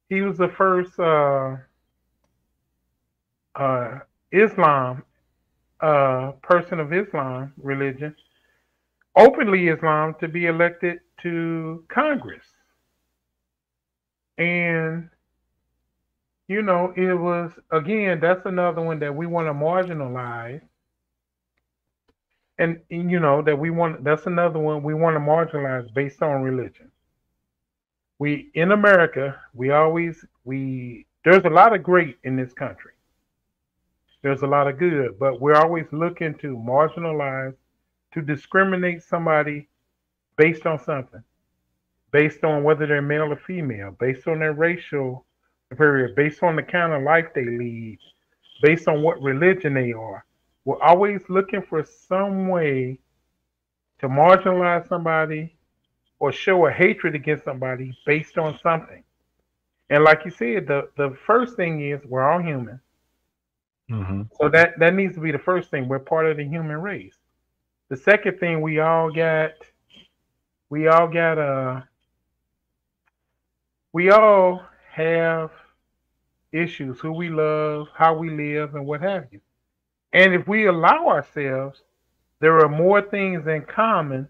He was the first uh, uh, Islam uh, person of Islam religion, openly Islam, to be elected to Congress. And you know, it was again, that's another one that we want to marginalize. And and, you know, that we want that's another one we want to marginalize based on religion. We in America, we always we there's a lot of great in this country. There's a lot of good, but we're always looking to marginalize, to discriminate somebody based on something based on whether they're male or female, based on their racial superior, based on the kind of life they lead, based on what religion they are. We're always looking for some way to marginalize somebody or show a hatred against somebody based on something. And like you said, the, the first thing is we're all human. Mm-hmm. So that, that needs to be the first thing. We're part of the human race. The second thing we all got we all got uh we all have issues who we love how we live and what have you and if we allow ourselves there are more things in common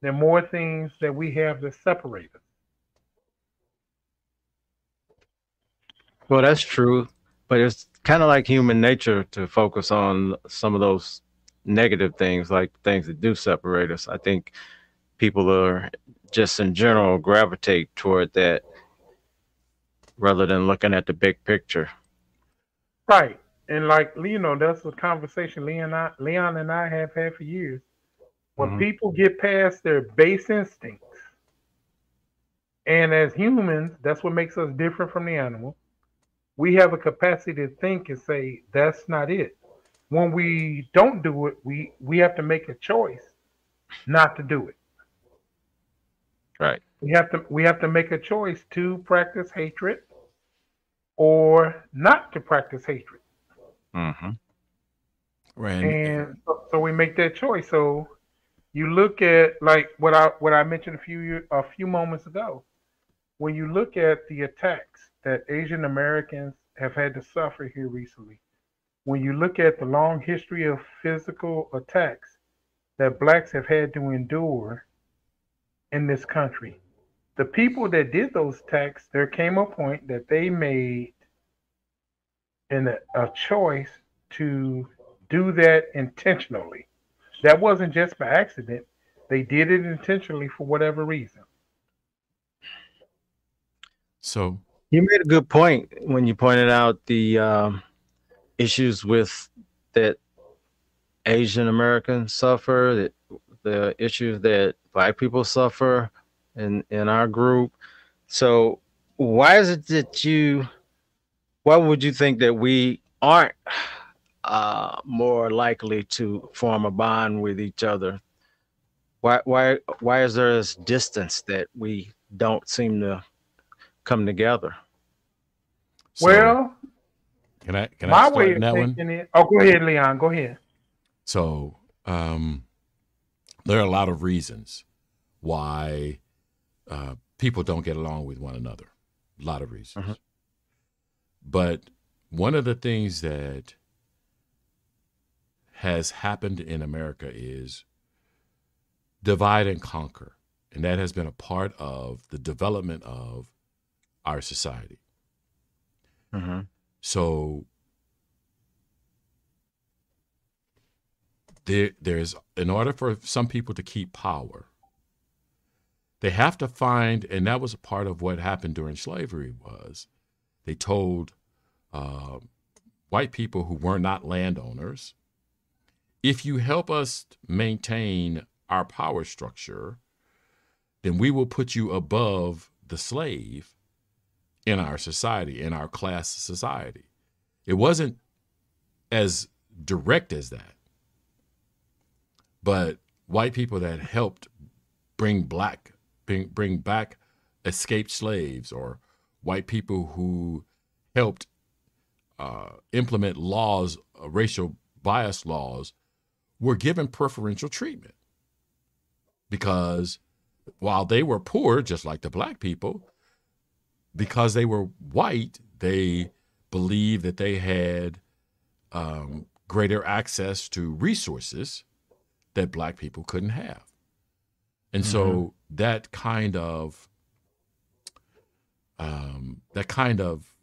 than more things that we have that separate us Well, that's true, but it's kind of like human nature to focus on some of those negative things, like things that do separate us. I think people are just in general gravitate toward that rather than looking at the big picture. right and like you know, that's a conversation Leon, I, Leon and I have had for years. When mm-hmm. people get past their base instincts, and as humans, that's what makes us different from the animal. We have a capacity to think and say that's not it. When we don't do it, we we have to make a choice not to do it. Right. We have to we have to make a choice to practice hatred or not to practice hatred. Mm-hmm. Right. And so, so, we make that choice. So you look at like what I what I mentioned a few a few moments ago. When you look at the attacks that Asian Americans have had to suffer here recently, when you look at the long history of physical attacks that blacks have had to endure in this country, the people that did those attacks, there came a point that they made in a, a choice to do that intentionally. That wasn't just by accident. They did it intentionally for whatever reason. So you made a good point when you pointed out the um, issues with that Asian Americans suffer, that the issues that black people suffer in in our group. So why is it that you why would you think that we aren't uh, more likely to form a bond with each other? Why why why is there this distance that we don't seem to come together? So, well, can I can my I start way of that one? It, oh, go ahead, Leon. Go ahead. So, um, there are a lot of reasons why uh, people don't get along with one another. A lot of reasons. Uh-huh. But one of the things that has happened in America is divide and conquer. And that has been a part of the development of our society. Mm-hmm. So there, there's in order for some people to keep power, they have to find, and that was a part of what happened during slavery was they told uh, white people who were not landowners, if you help us maintain our power structure, then we will put you above the slave in our society, in our class society. It wasn't as direct as that. But white people that helped bring black bring, bring back escaped slaves or white people who helped uh, implement laws, uh, racial bias laws, were given preferential treatment because while they were poor, just like the black people, because they were white, they believed that they had um, greater access to resources that black people couldn't have. And mm-hmm. so that kind of um, that kind of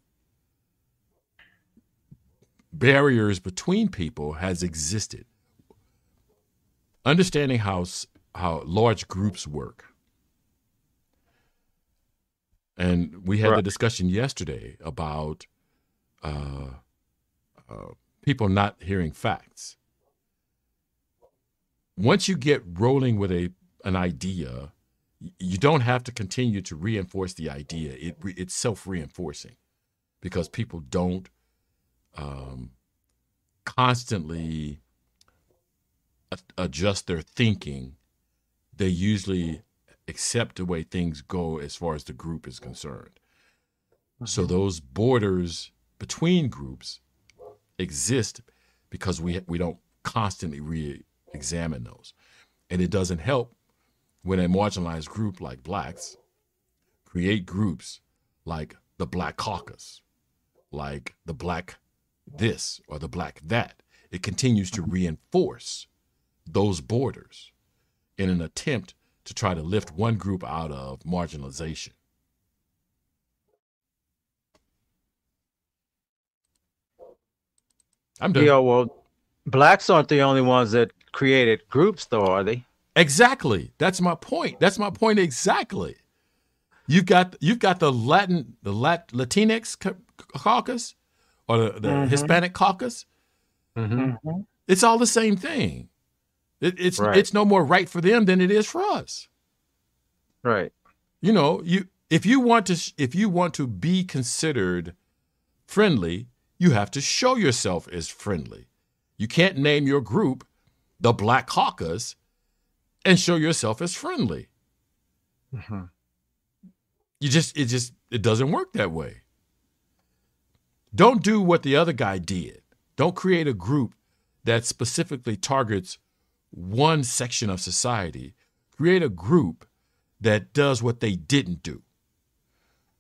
barriers between people has existed. Understanding how how large groups work, and we had right. the discussion yesterday about uh, uh, people not hearing facts. Once you get rolling with a an idea, you don't have to continue to reinforce the idea. It it's self reinforcing because people don't um, constantly adjust their thinking. They usually accept the way things go as far as the group is concerned. So mm-hmm. those borders between groups exist because we we don't constantly re-examine those, and it doesn't help when a marginalized group like blacks create groups like the Black Caucus, like the Black this or the Black that, it continues to reinforce those borders in an attempt to try to lift one group out of marginalization. I'm done. Yeah, well, blacks aren't the only ones that created groups, though, are they? Exactly. That's my point. That's my point exactly. You've got you've got the Latin the Lat, Latinx caucus, or the, the Mhm. Hispanic caucus. Mhm. Mhm. It's all the same thing. It, it's Right. it's no more right for them than it is for us. Right. You know, you if you want to if you want to be considered friendly, you have to show yourself as friendly. You can't name your group the Black Caucus and show yourself as friendly. Mhm. You just it just it doesn't work that way. Don't do what the other guy did. Don't create a group that specifically targets one section of society. Create a group that does what they didn't do.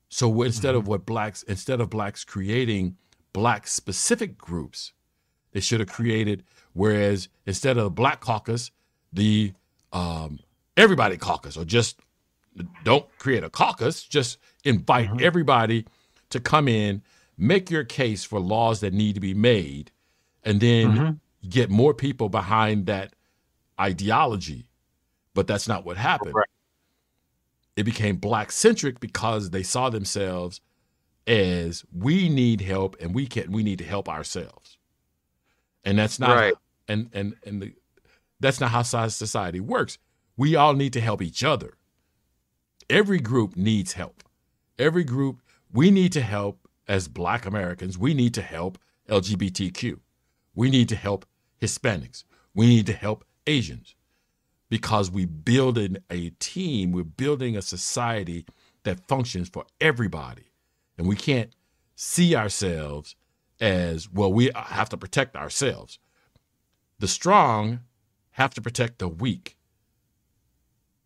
So instead of mm-hmm. what blacks instead of blacks creating black specific groups, they should have created whereas instead of the black caucus, the um, everybody caucus or just don't create a caucus, just invite mm-hmm. everybody to come in, make your case for laws that need to be made, and then mm-hmm. get more people behind that ideology. But that's not what happened. Right. It became black centric because they saw themselves as we need help and we can we need to help ourselves. And that's not Right. and and and the, that's not how society works. We all need to help each other. Every group needs help. Every group we need to help as black Americans. We need to help LGBTQ. We need to help Hispanics. We need to help Asians because we're building a team, we're building a society that functions for everybody. And we can't see ourselves as well, we have to protect ourselves. The strong have to protect the weak.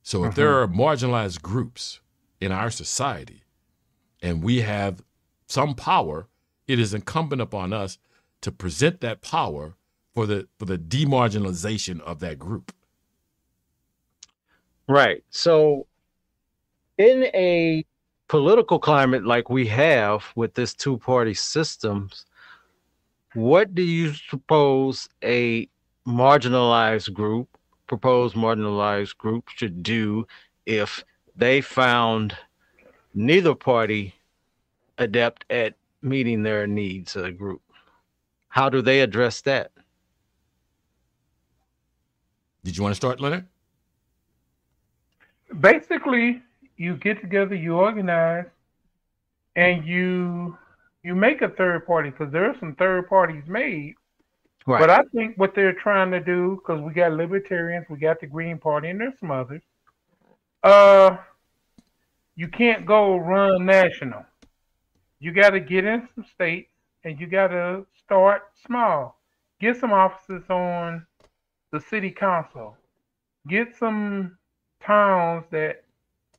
So if there mm-hmm. are marginalized groups in our society and we have some power, it is incumbent upon us to present that power for the for the demarginalization of that group. Right. So, in a political climate like we have with this two party systems, what do you suppose a marginalized group, proposed marginalized group, should do if they found neither party adept at meeting their needs of the group? How do they address that? Did you want to start, Leonard? basically you get together you organize and you you make a third party because there are some third parties made Right. but i think what they're trying to do because we got libertarians we got the green party and there's some others uh you can't go run national you got to get in some states and you got to start small get some offices on the city council get some towns that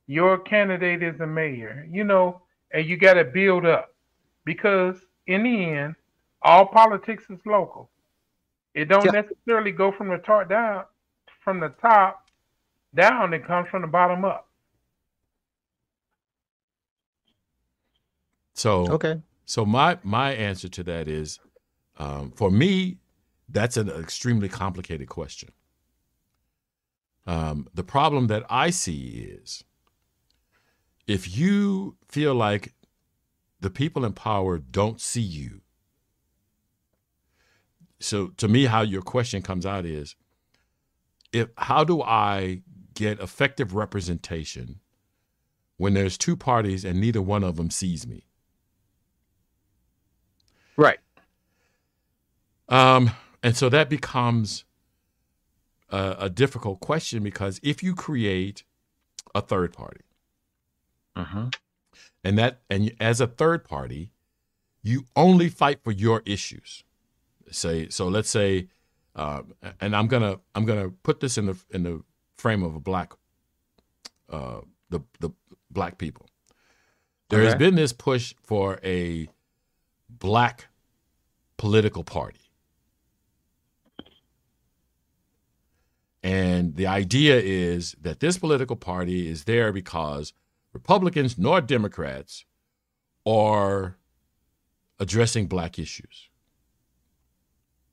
your candidate is a mayor, you know, and you got to build up because in the end, all politics is local. It don't Yeah. necessarily go from the top down, from the top down. It comes from the bottom up. So Okay. So my my answer to that is, um, for me, that's an extremely complicated question. Um, the problem that I see is, if you feel like the people in power don't see you. So to me, how your question comes out is, if how do I get effective representation when there's two parties and neither one of them sees me? Right. Um, and so that becomes a, a difficult question because if you create a third party, Mm-hmm. and that and as a third party, you only fight for your issues. Say so. Let's say, um, and I'm gonna I'm gonna put this in the in the frame of a black, uh, the the black people. There has been this push for a black political party. And the idea is that this political party is there because Republicans nor Democrats are addressing black issues.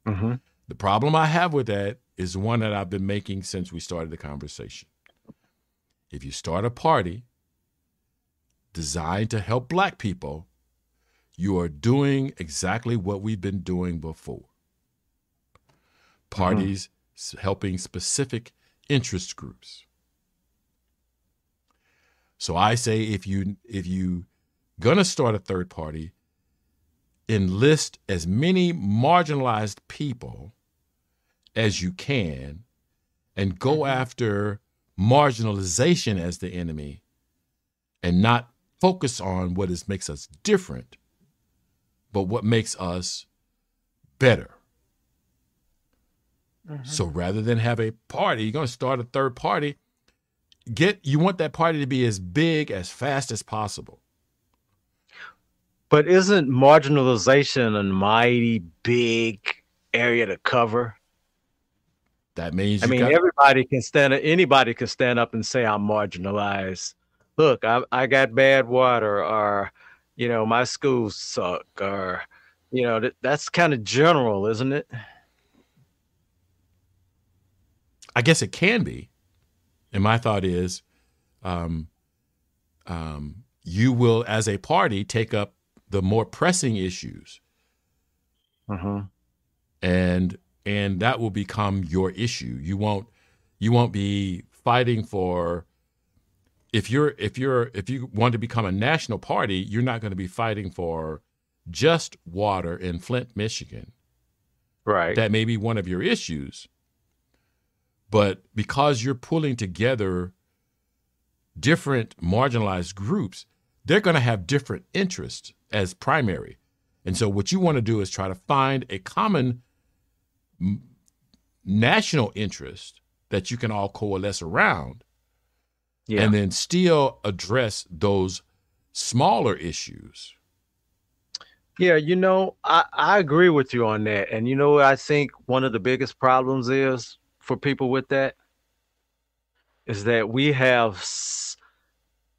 Mm-hmm. The problem I have with that is one that I've been making since we started the conversation. If you start a party designed to help black people, you are doing exactly what we've been doing before. Parties mm-hmm. Helping specific interest groups. So I say if you if you gonna start a third party, enlist as many marginalized people as you can and go mm-hmm. after marginalization as the enemy and not focus on what is makes us different but what makes us better mm-hmm. so rather than have a party you're going to start a third party get you want that party to be as big as fast as possible but isn't marginalization a mighty big area to cover that means I mean, got- everybody can stand up. Anybody can stand up and say I'm marginalized. Look, I I got bad water, or you know, my schools suck, or you know, that, that's kind of general, isn't it? I guess it can be. And my thought is, um, um, you will, as a party, take up the more pressing issues. Uh-huh. And and that will become your issue. You won't you won't be fighting for if you're if you're if you want to become a national party, you're not going to be fighting for just water in Flint, Michigan. Right. That may be one of your issues. But because you're pulling together different marginalized groups, they're going to have different interests as primary. And so what you want to do is try to find a common national interest that you can all coalesce around yeah. and then still address those smaller issues. Yeah, you know, I, I agree with you on that. And you know I think one of the biggest problems is for people with that is that we have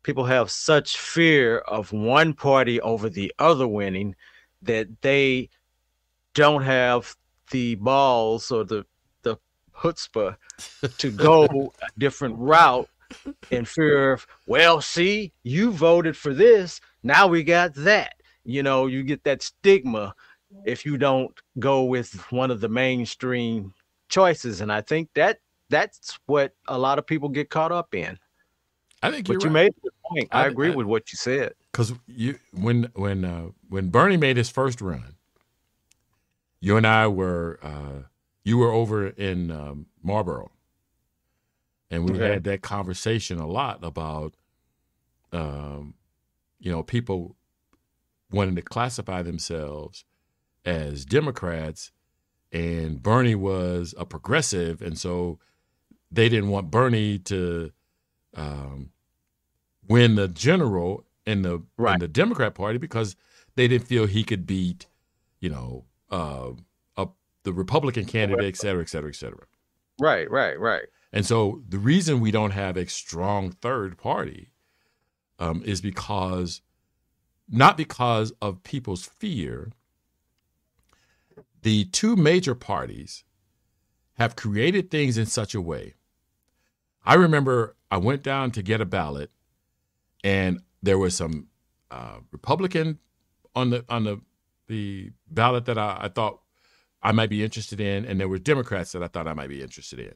people have such fear of one party over the other winning that they don't have the balls or the the chutzpah to go a different route in fear of, well, see, you voted for this, now we got that. You know, you get that stigma if you don't go with one of the mainstream choices. And I think that that's what a lot of people get caught up in. I think but you right. made the point. I, I agree I, with what you said. Because you when when uh, when Bernie made his first run, you and I were uh, you were over in um, Marlboro, and we okay. had that conversation a lot about um, you know people wanting to classify themselves as Democrats, and Bernie was a progressive, and so they didn't want Bernie to um, win the general in the right. in the Democrat Party because they didn't feel he could beat, you know, uh, the Republican candidate, et cetera, et cetera, et cetera. Right, right, right. And so the reason we don't have a strong third party um, is because, not because of people's fear, the two major parties have created things in such a way. I remember I went down to get a ballot, and there was some uh, Republican on the on the the ballot that I, I thought I might be interested in, and there were Democrats that I thought I might be interested in.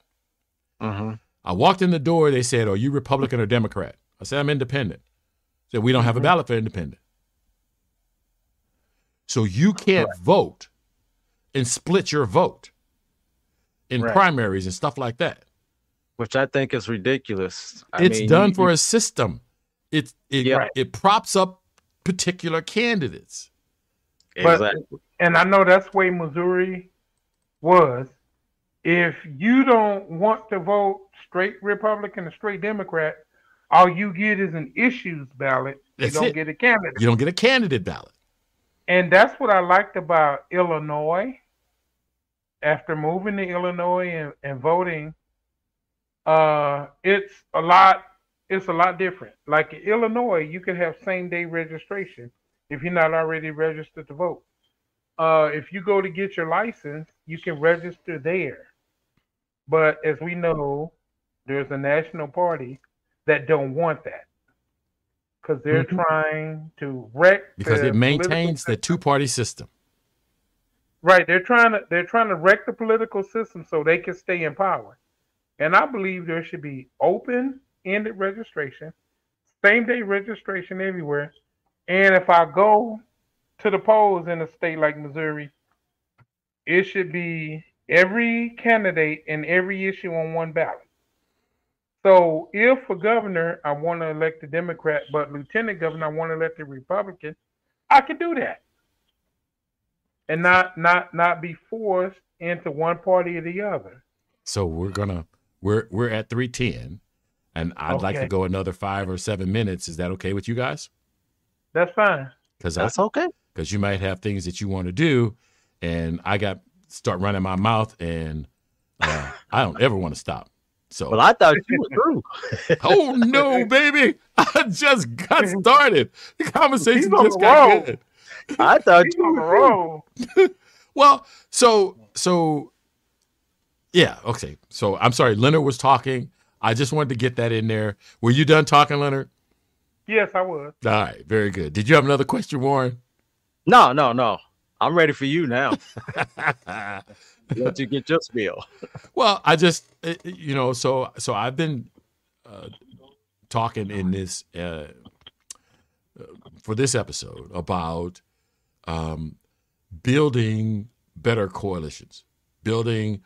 Uh-huh. I walked in the door. They said, "Are you Republican or Democrat?" I said, "I'm independent." Said, "We don't have a mm-hmm. ballot for independent." So you can't vote and split your vote in right. primaries and stuff like that. Which I think is ridiculous. I it's mean, done you, for you, a system. It it yeah. it props up particular candidates. Exactly. But, and I know that's way Missouri was. If you don't want to vote straight Republican or straight Democrat, all you get is an issues ballot. You don't it. get a candidate. You don't get a candidate ballot. And that's what I liked about Illinois. After moving to Illinois and, and voting, uh, it's a lot. It's a lot different. Like in Illinois, you can have same day registration if you're not already registered to vote. Uh, if you go to get your license, you can register there. But as we know, there's a national party that don't want that. because they're mm-hmm. trying to wreck because it maintains the two-party system. Right, they're trying to they're trying to wreck the political system so they can stay in power. And I believe there should be open-ended registration, same-day registration everywhere. And if I go to the polls in a state like Missouri, it should be every candidate and every issue on one ballot. So if for governor I want to elect a Democrat, but lieutenant governor I want to elect a Republican, I could do that, and not not not be forced into one party or the other. So we're gonna we're we're at three ten, and I'd okay. like to go another five or seven minutes. Is that okay with you guys? That's fine. Because that's I, okay. Because you might have things that you want to do, and I got start running my mouth, and uh, I don't ever want to stop. So well, I thought you were through. oh no, baby! I just got started. The conversation just got roll. good. I thought you were wrong. well, so so yeah, okay. So I'm sorry, Leonard was talking. I just wanted to get that in there. Were you done talking, Leonard? Yes, I was. All right, very good. Did you have another question, Warren? No, no, no. I'm ready for you now. Let you get your spiel. Well, I just eh, eh, you know, so so I've been uh, talking in this uh, for this episode about um, building better coalitions, building.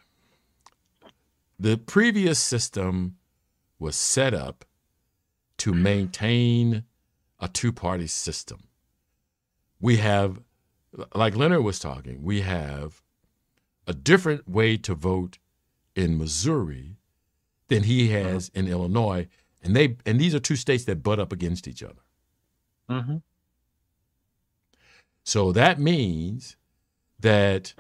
The previous system was set up to maintain a two-party system. We have, like Leonard was talking, we have a different way to vote in Missouri than he has in Illinois, and they and these are two states that butt up against each other. Mm-hmm. So that means that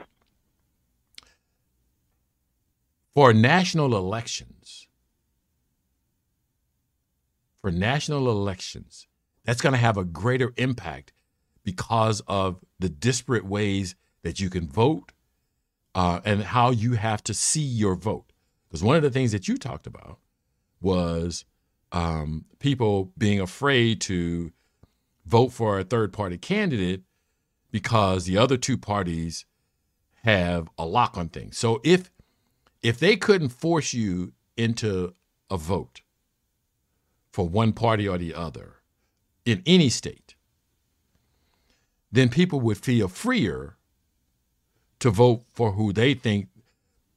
for national elections, for national elections, that's going to have a greater impact because of the disparate ways that you can vote uh, and how you have to see your vote. Because one of the things that you talked about was um, people being afraid to vote for a third party candidate because the other two parties have a lock on things. So if if they couldn't force you into a vote for one party or the other in any state, then people would feel freer to vote for who they think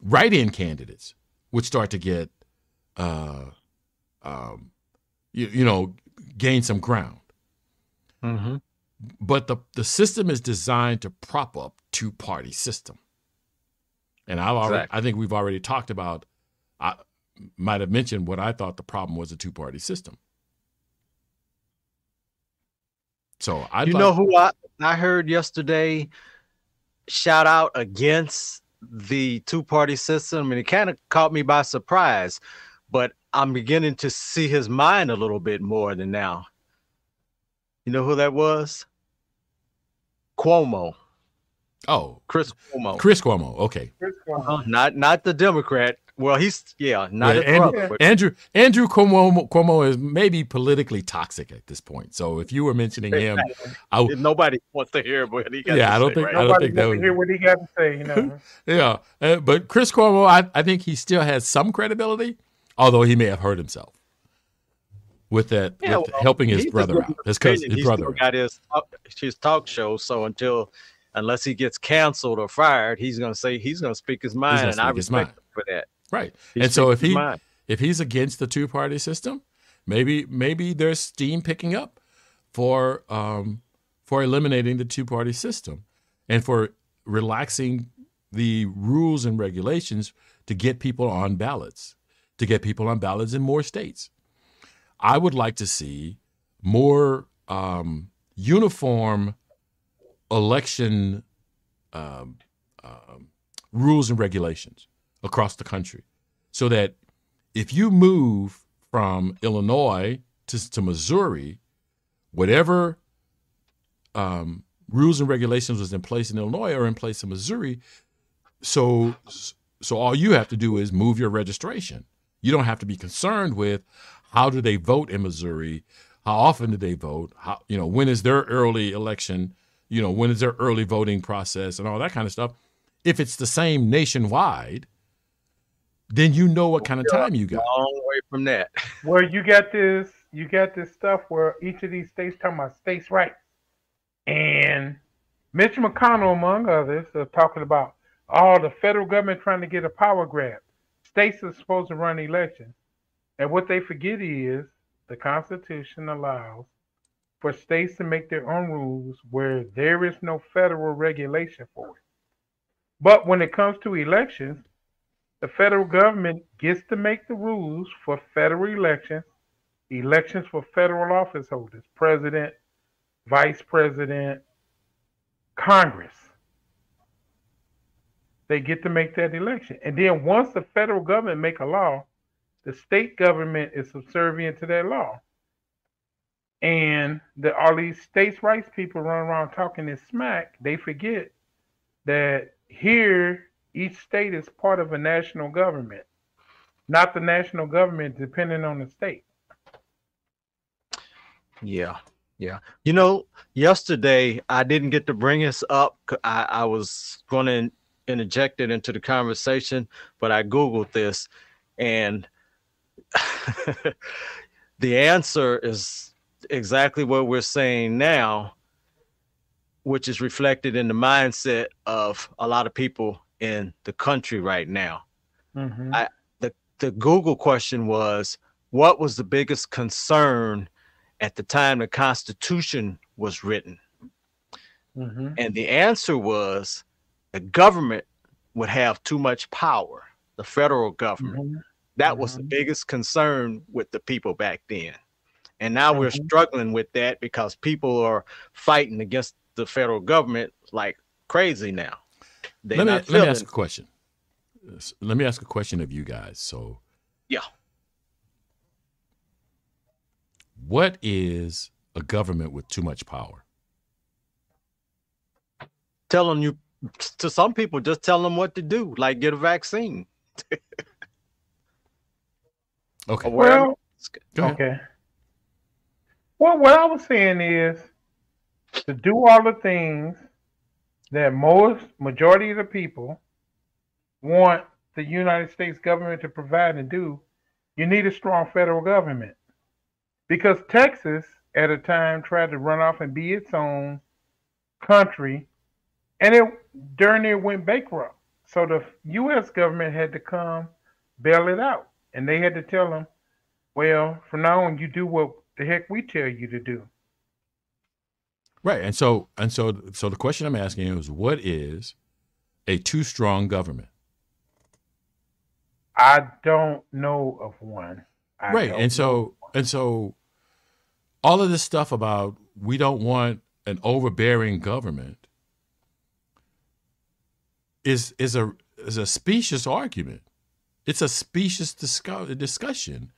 write-in candidates would start to get, uh, um, you, you know, gain some ground. Mm-hmm. But the the system is designed to prop up two-party system, and I've already. I think we've already talked about. I might have mentioned what I thought the problem was a two-party system. So I you like, know who I I heard yesterday shout out against the two party system, and it kind of caught me by surprise. But I'm beginning to see his mind a little bit more than now. You know who that was? Cuomo. Oh, Chris Cuomo. Chris Cuomo. Okay. Chris Cuomo. Uh, not not the Democrat, well, he's yeah, not yeah, Andrew, brother, Andrew Andrew Cuomo, Cuomo is maybe politically toxic at this point. So if you were mentioning him, I, nobody wants to hear what he got. Yeah, I don't say, think right? I don't think that would hear what he got to say. You know. yeah, uh, but Chris Cuomo, I, I think he still has some credibility, although he may have hurt himself with that, yeah, with well, helping his brother out. His cousin, his brother got his his talk show. So until unless he gets canceled or fired, he's going to say he's going to speak his mind, and I respect him for that. Right. And so if he mind. if he's against the two party system, maybe maybe there's steam picking up for um, for eliminating the two party system and for relaxing the rules and regulations to get people on ballots, to get people on ballots in more states. I would like to see more um, uniform election um, rules and regulations across the country so that if you move from Illinois to, to Missouri, whatever um, rules and regulations was in place in Illinois are in place in Missouri. So, so all you have to do is move your registration. You don't have to be concerned with how do they vote in Missouri, how often do they vote? How you know when is their early election? You know when is their early voting process and all that kind of stuff. If it's the same nationwide, then you know what kind of time you got. Long way from that. Well, you got this, you got this stuff where each of these states talking about states' rights, and Mitch McConnell, among others, are talking about all the federal government trying to get a power grab. States are supposed to run elections, and what they forget is the Constitution allows for states to make their own rules where there is no federal regulation for it. But when it comes to elections, the federal government gets to make the rules for federal elections, elections for federal office holders, president, vice president, Congress. They get to make that election. And then once the federal government make a law, the state government is subservient to that law. And the, all these states' rights people run around talking this smack, they forget that here each state is part of a national government, not the national government depending on the state. Yeah, yeah. You know, yesterday I didn't get to bring this up. I, I was going to interject it into the conversation, but I Googled this and the answer is exactly what we're saying now, which is reflected in the mindset of a lot of people in the country right now. Mm-hmm. I, the the Google question was, what was the biggest concern at the time the Constitution was written? Mm-hmm. And the answer was the government would have too much power, the federal government. Mm-hmm. That was the mm-hmm. biggest concern with the people back then. And now we're mm-hmm. struggling with that because people are fighting against the federal government like crazy now let me let me ask a question. Let me ask a question of you guys. So, yeah, what is a government with too much power? Telling you to some people, just tell them what to do, like get a vaccine. okay. Well, okay. Well, what I was saying is to do all the things that most majority of the people want the United States government to provide and do, you need a strong federal government. Because Texas at a time tried to run off and be its own country and it during it went bankrupt. So the US government had to come bail it out. And they had to tell them, well, from now on you do what the heck we tell you to do. Right. And so and so so the question I'm asking is what is a too strong government? I don't know of one. I right. And so and so all of this stuff about we don't want an overbearing government is is a is a specious argument. It's a specious discuss, discussion.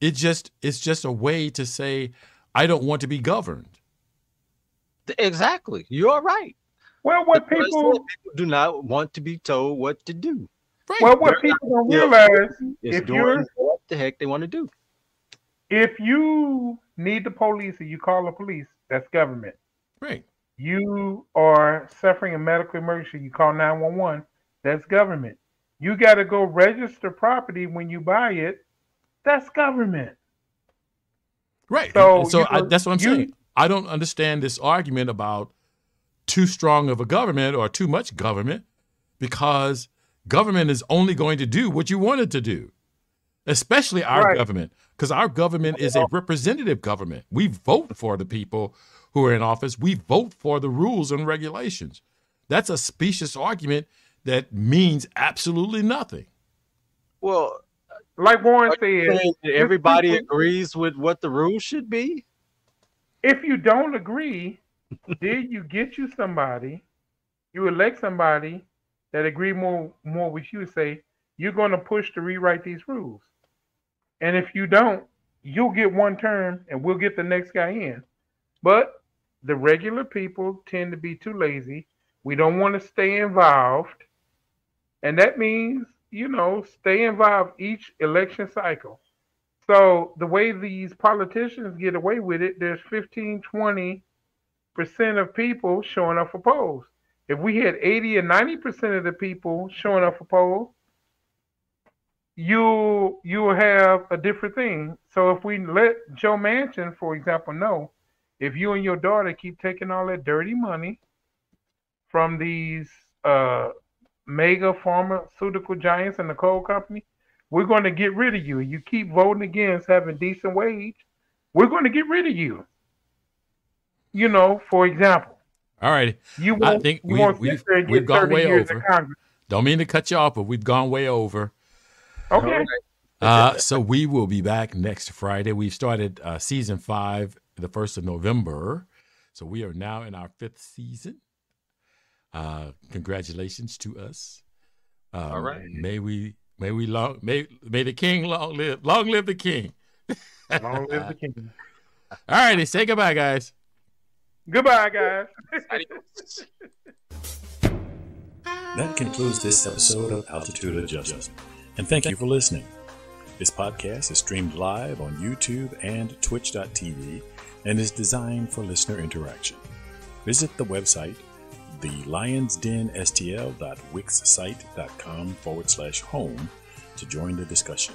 It just it's just a way to say I don't want to be governed. Exactly. You're right. Well, what people, people, do not want to be told what to do. Right. Well, what They're people don't realize if you're what the heck they want to do. If you need the police and you call the police, that's government. Right. You are suffering a medical emergency, you call 911, that's government. You got to go register property when you buy it, that's government. Right. So, so I, that's what I'm you, saying. I don't understand this argument about too strong of a government or too much government because government is only going to do what you want it to do, especially our right. government, because our government is a representative government. We vote for the people who are in office, we vote for the rules and regulations. That's a specious argument that means absolutely nothing. Well, like Warren said, everybody agrees with what the rules should be. If you don't agree, then you get you somebody, you elect somebody that agree more more with you. Say you're going to push to rewrite these rules, and if you don't, you'll get one term, and we'll get the next guy in. But the regular people tend to be too lazy. We don't want to stay involved, and that means you know stay involved each election cycle. So the way these politicians get away with it, there's 15, 20 percent of people showing up for polls. If we had 80 or 90 percent of the people showing up for polls, you you will have a different thing. So if we let Joe Manchin, for example, know if you and your daughter keep taking all that dirty money from these uh, mega pharmaceutical giants and the coal company, we're going to get rid of you. You keep voting against having decent wage, we're going to get rid of you. You know, for example. All right. You won't, I think we, have we've, we've gone way over. Don't mean to cut you off, but we've gone way over. Okay. Uh, so we will be back next Friday. We've started uh, season five the first of November, so we are now in our fifth season. Uh, congratulations to us. Um, All right. May we may we long may may the king long live. Long live the king. long live the king. All righty, say goodbye, guys. Goodbye, guys. that concludes this episode of Altitude Adjustment and thank you for listening. This podcast is streamed live on YouTube and twitch.tv and is designed for listener interaction. Visit the website thelionsdenstl.wixsite.com forward slash home to join the discussion.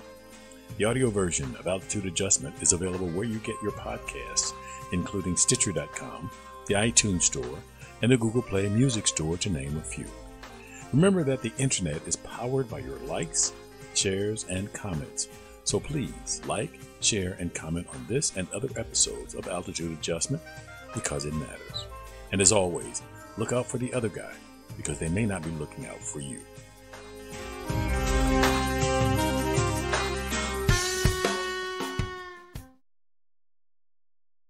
The audio version of Altitude Adjustment is available where you get your podcasts, including Stitcher.com, the iTunes Store, and the Google Play Music Store, to name a few. Remember that the internet is powered by your likes, shares, and comments. So please like, share, and comment on this and other episodes of Altitude Adjustment because it matters. And as always, look out for the other guy because they may not be looking out for you.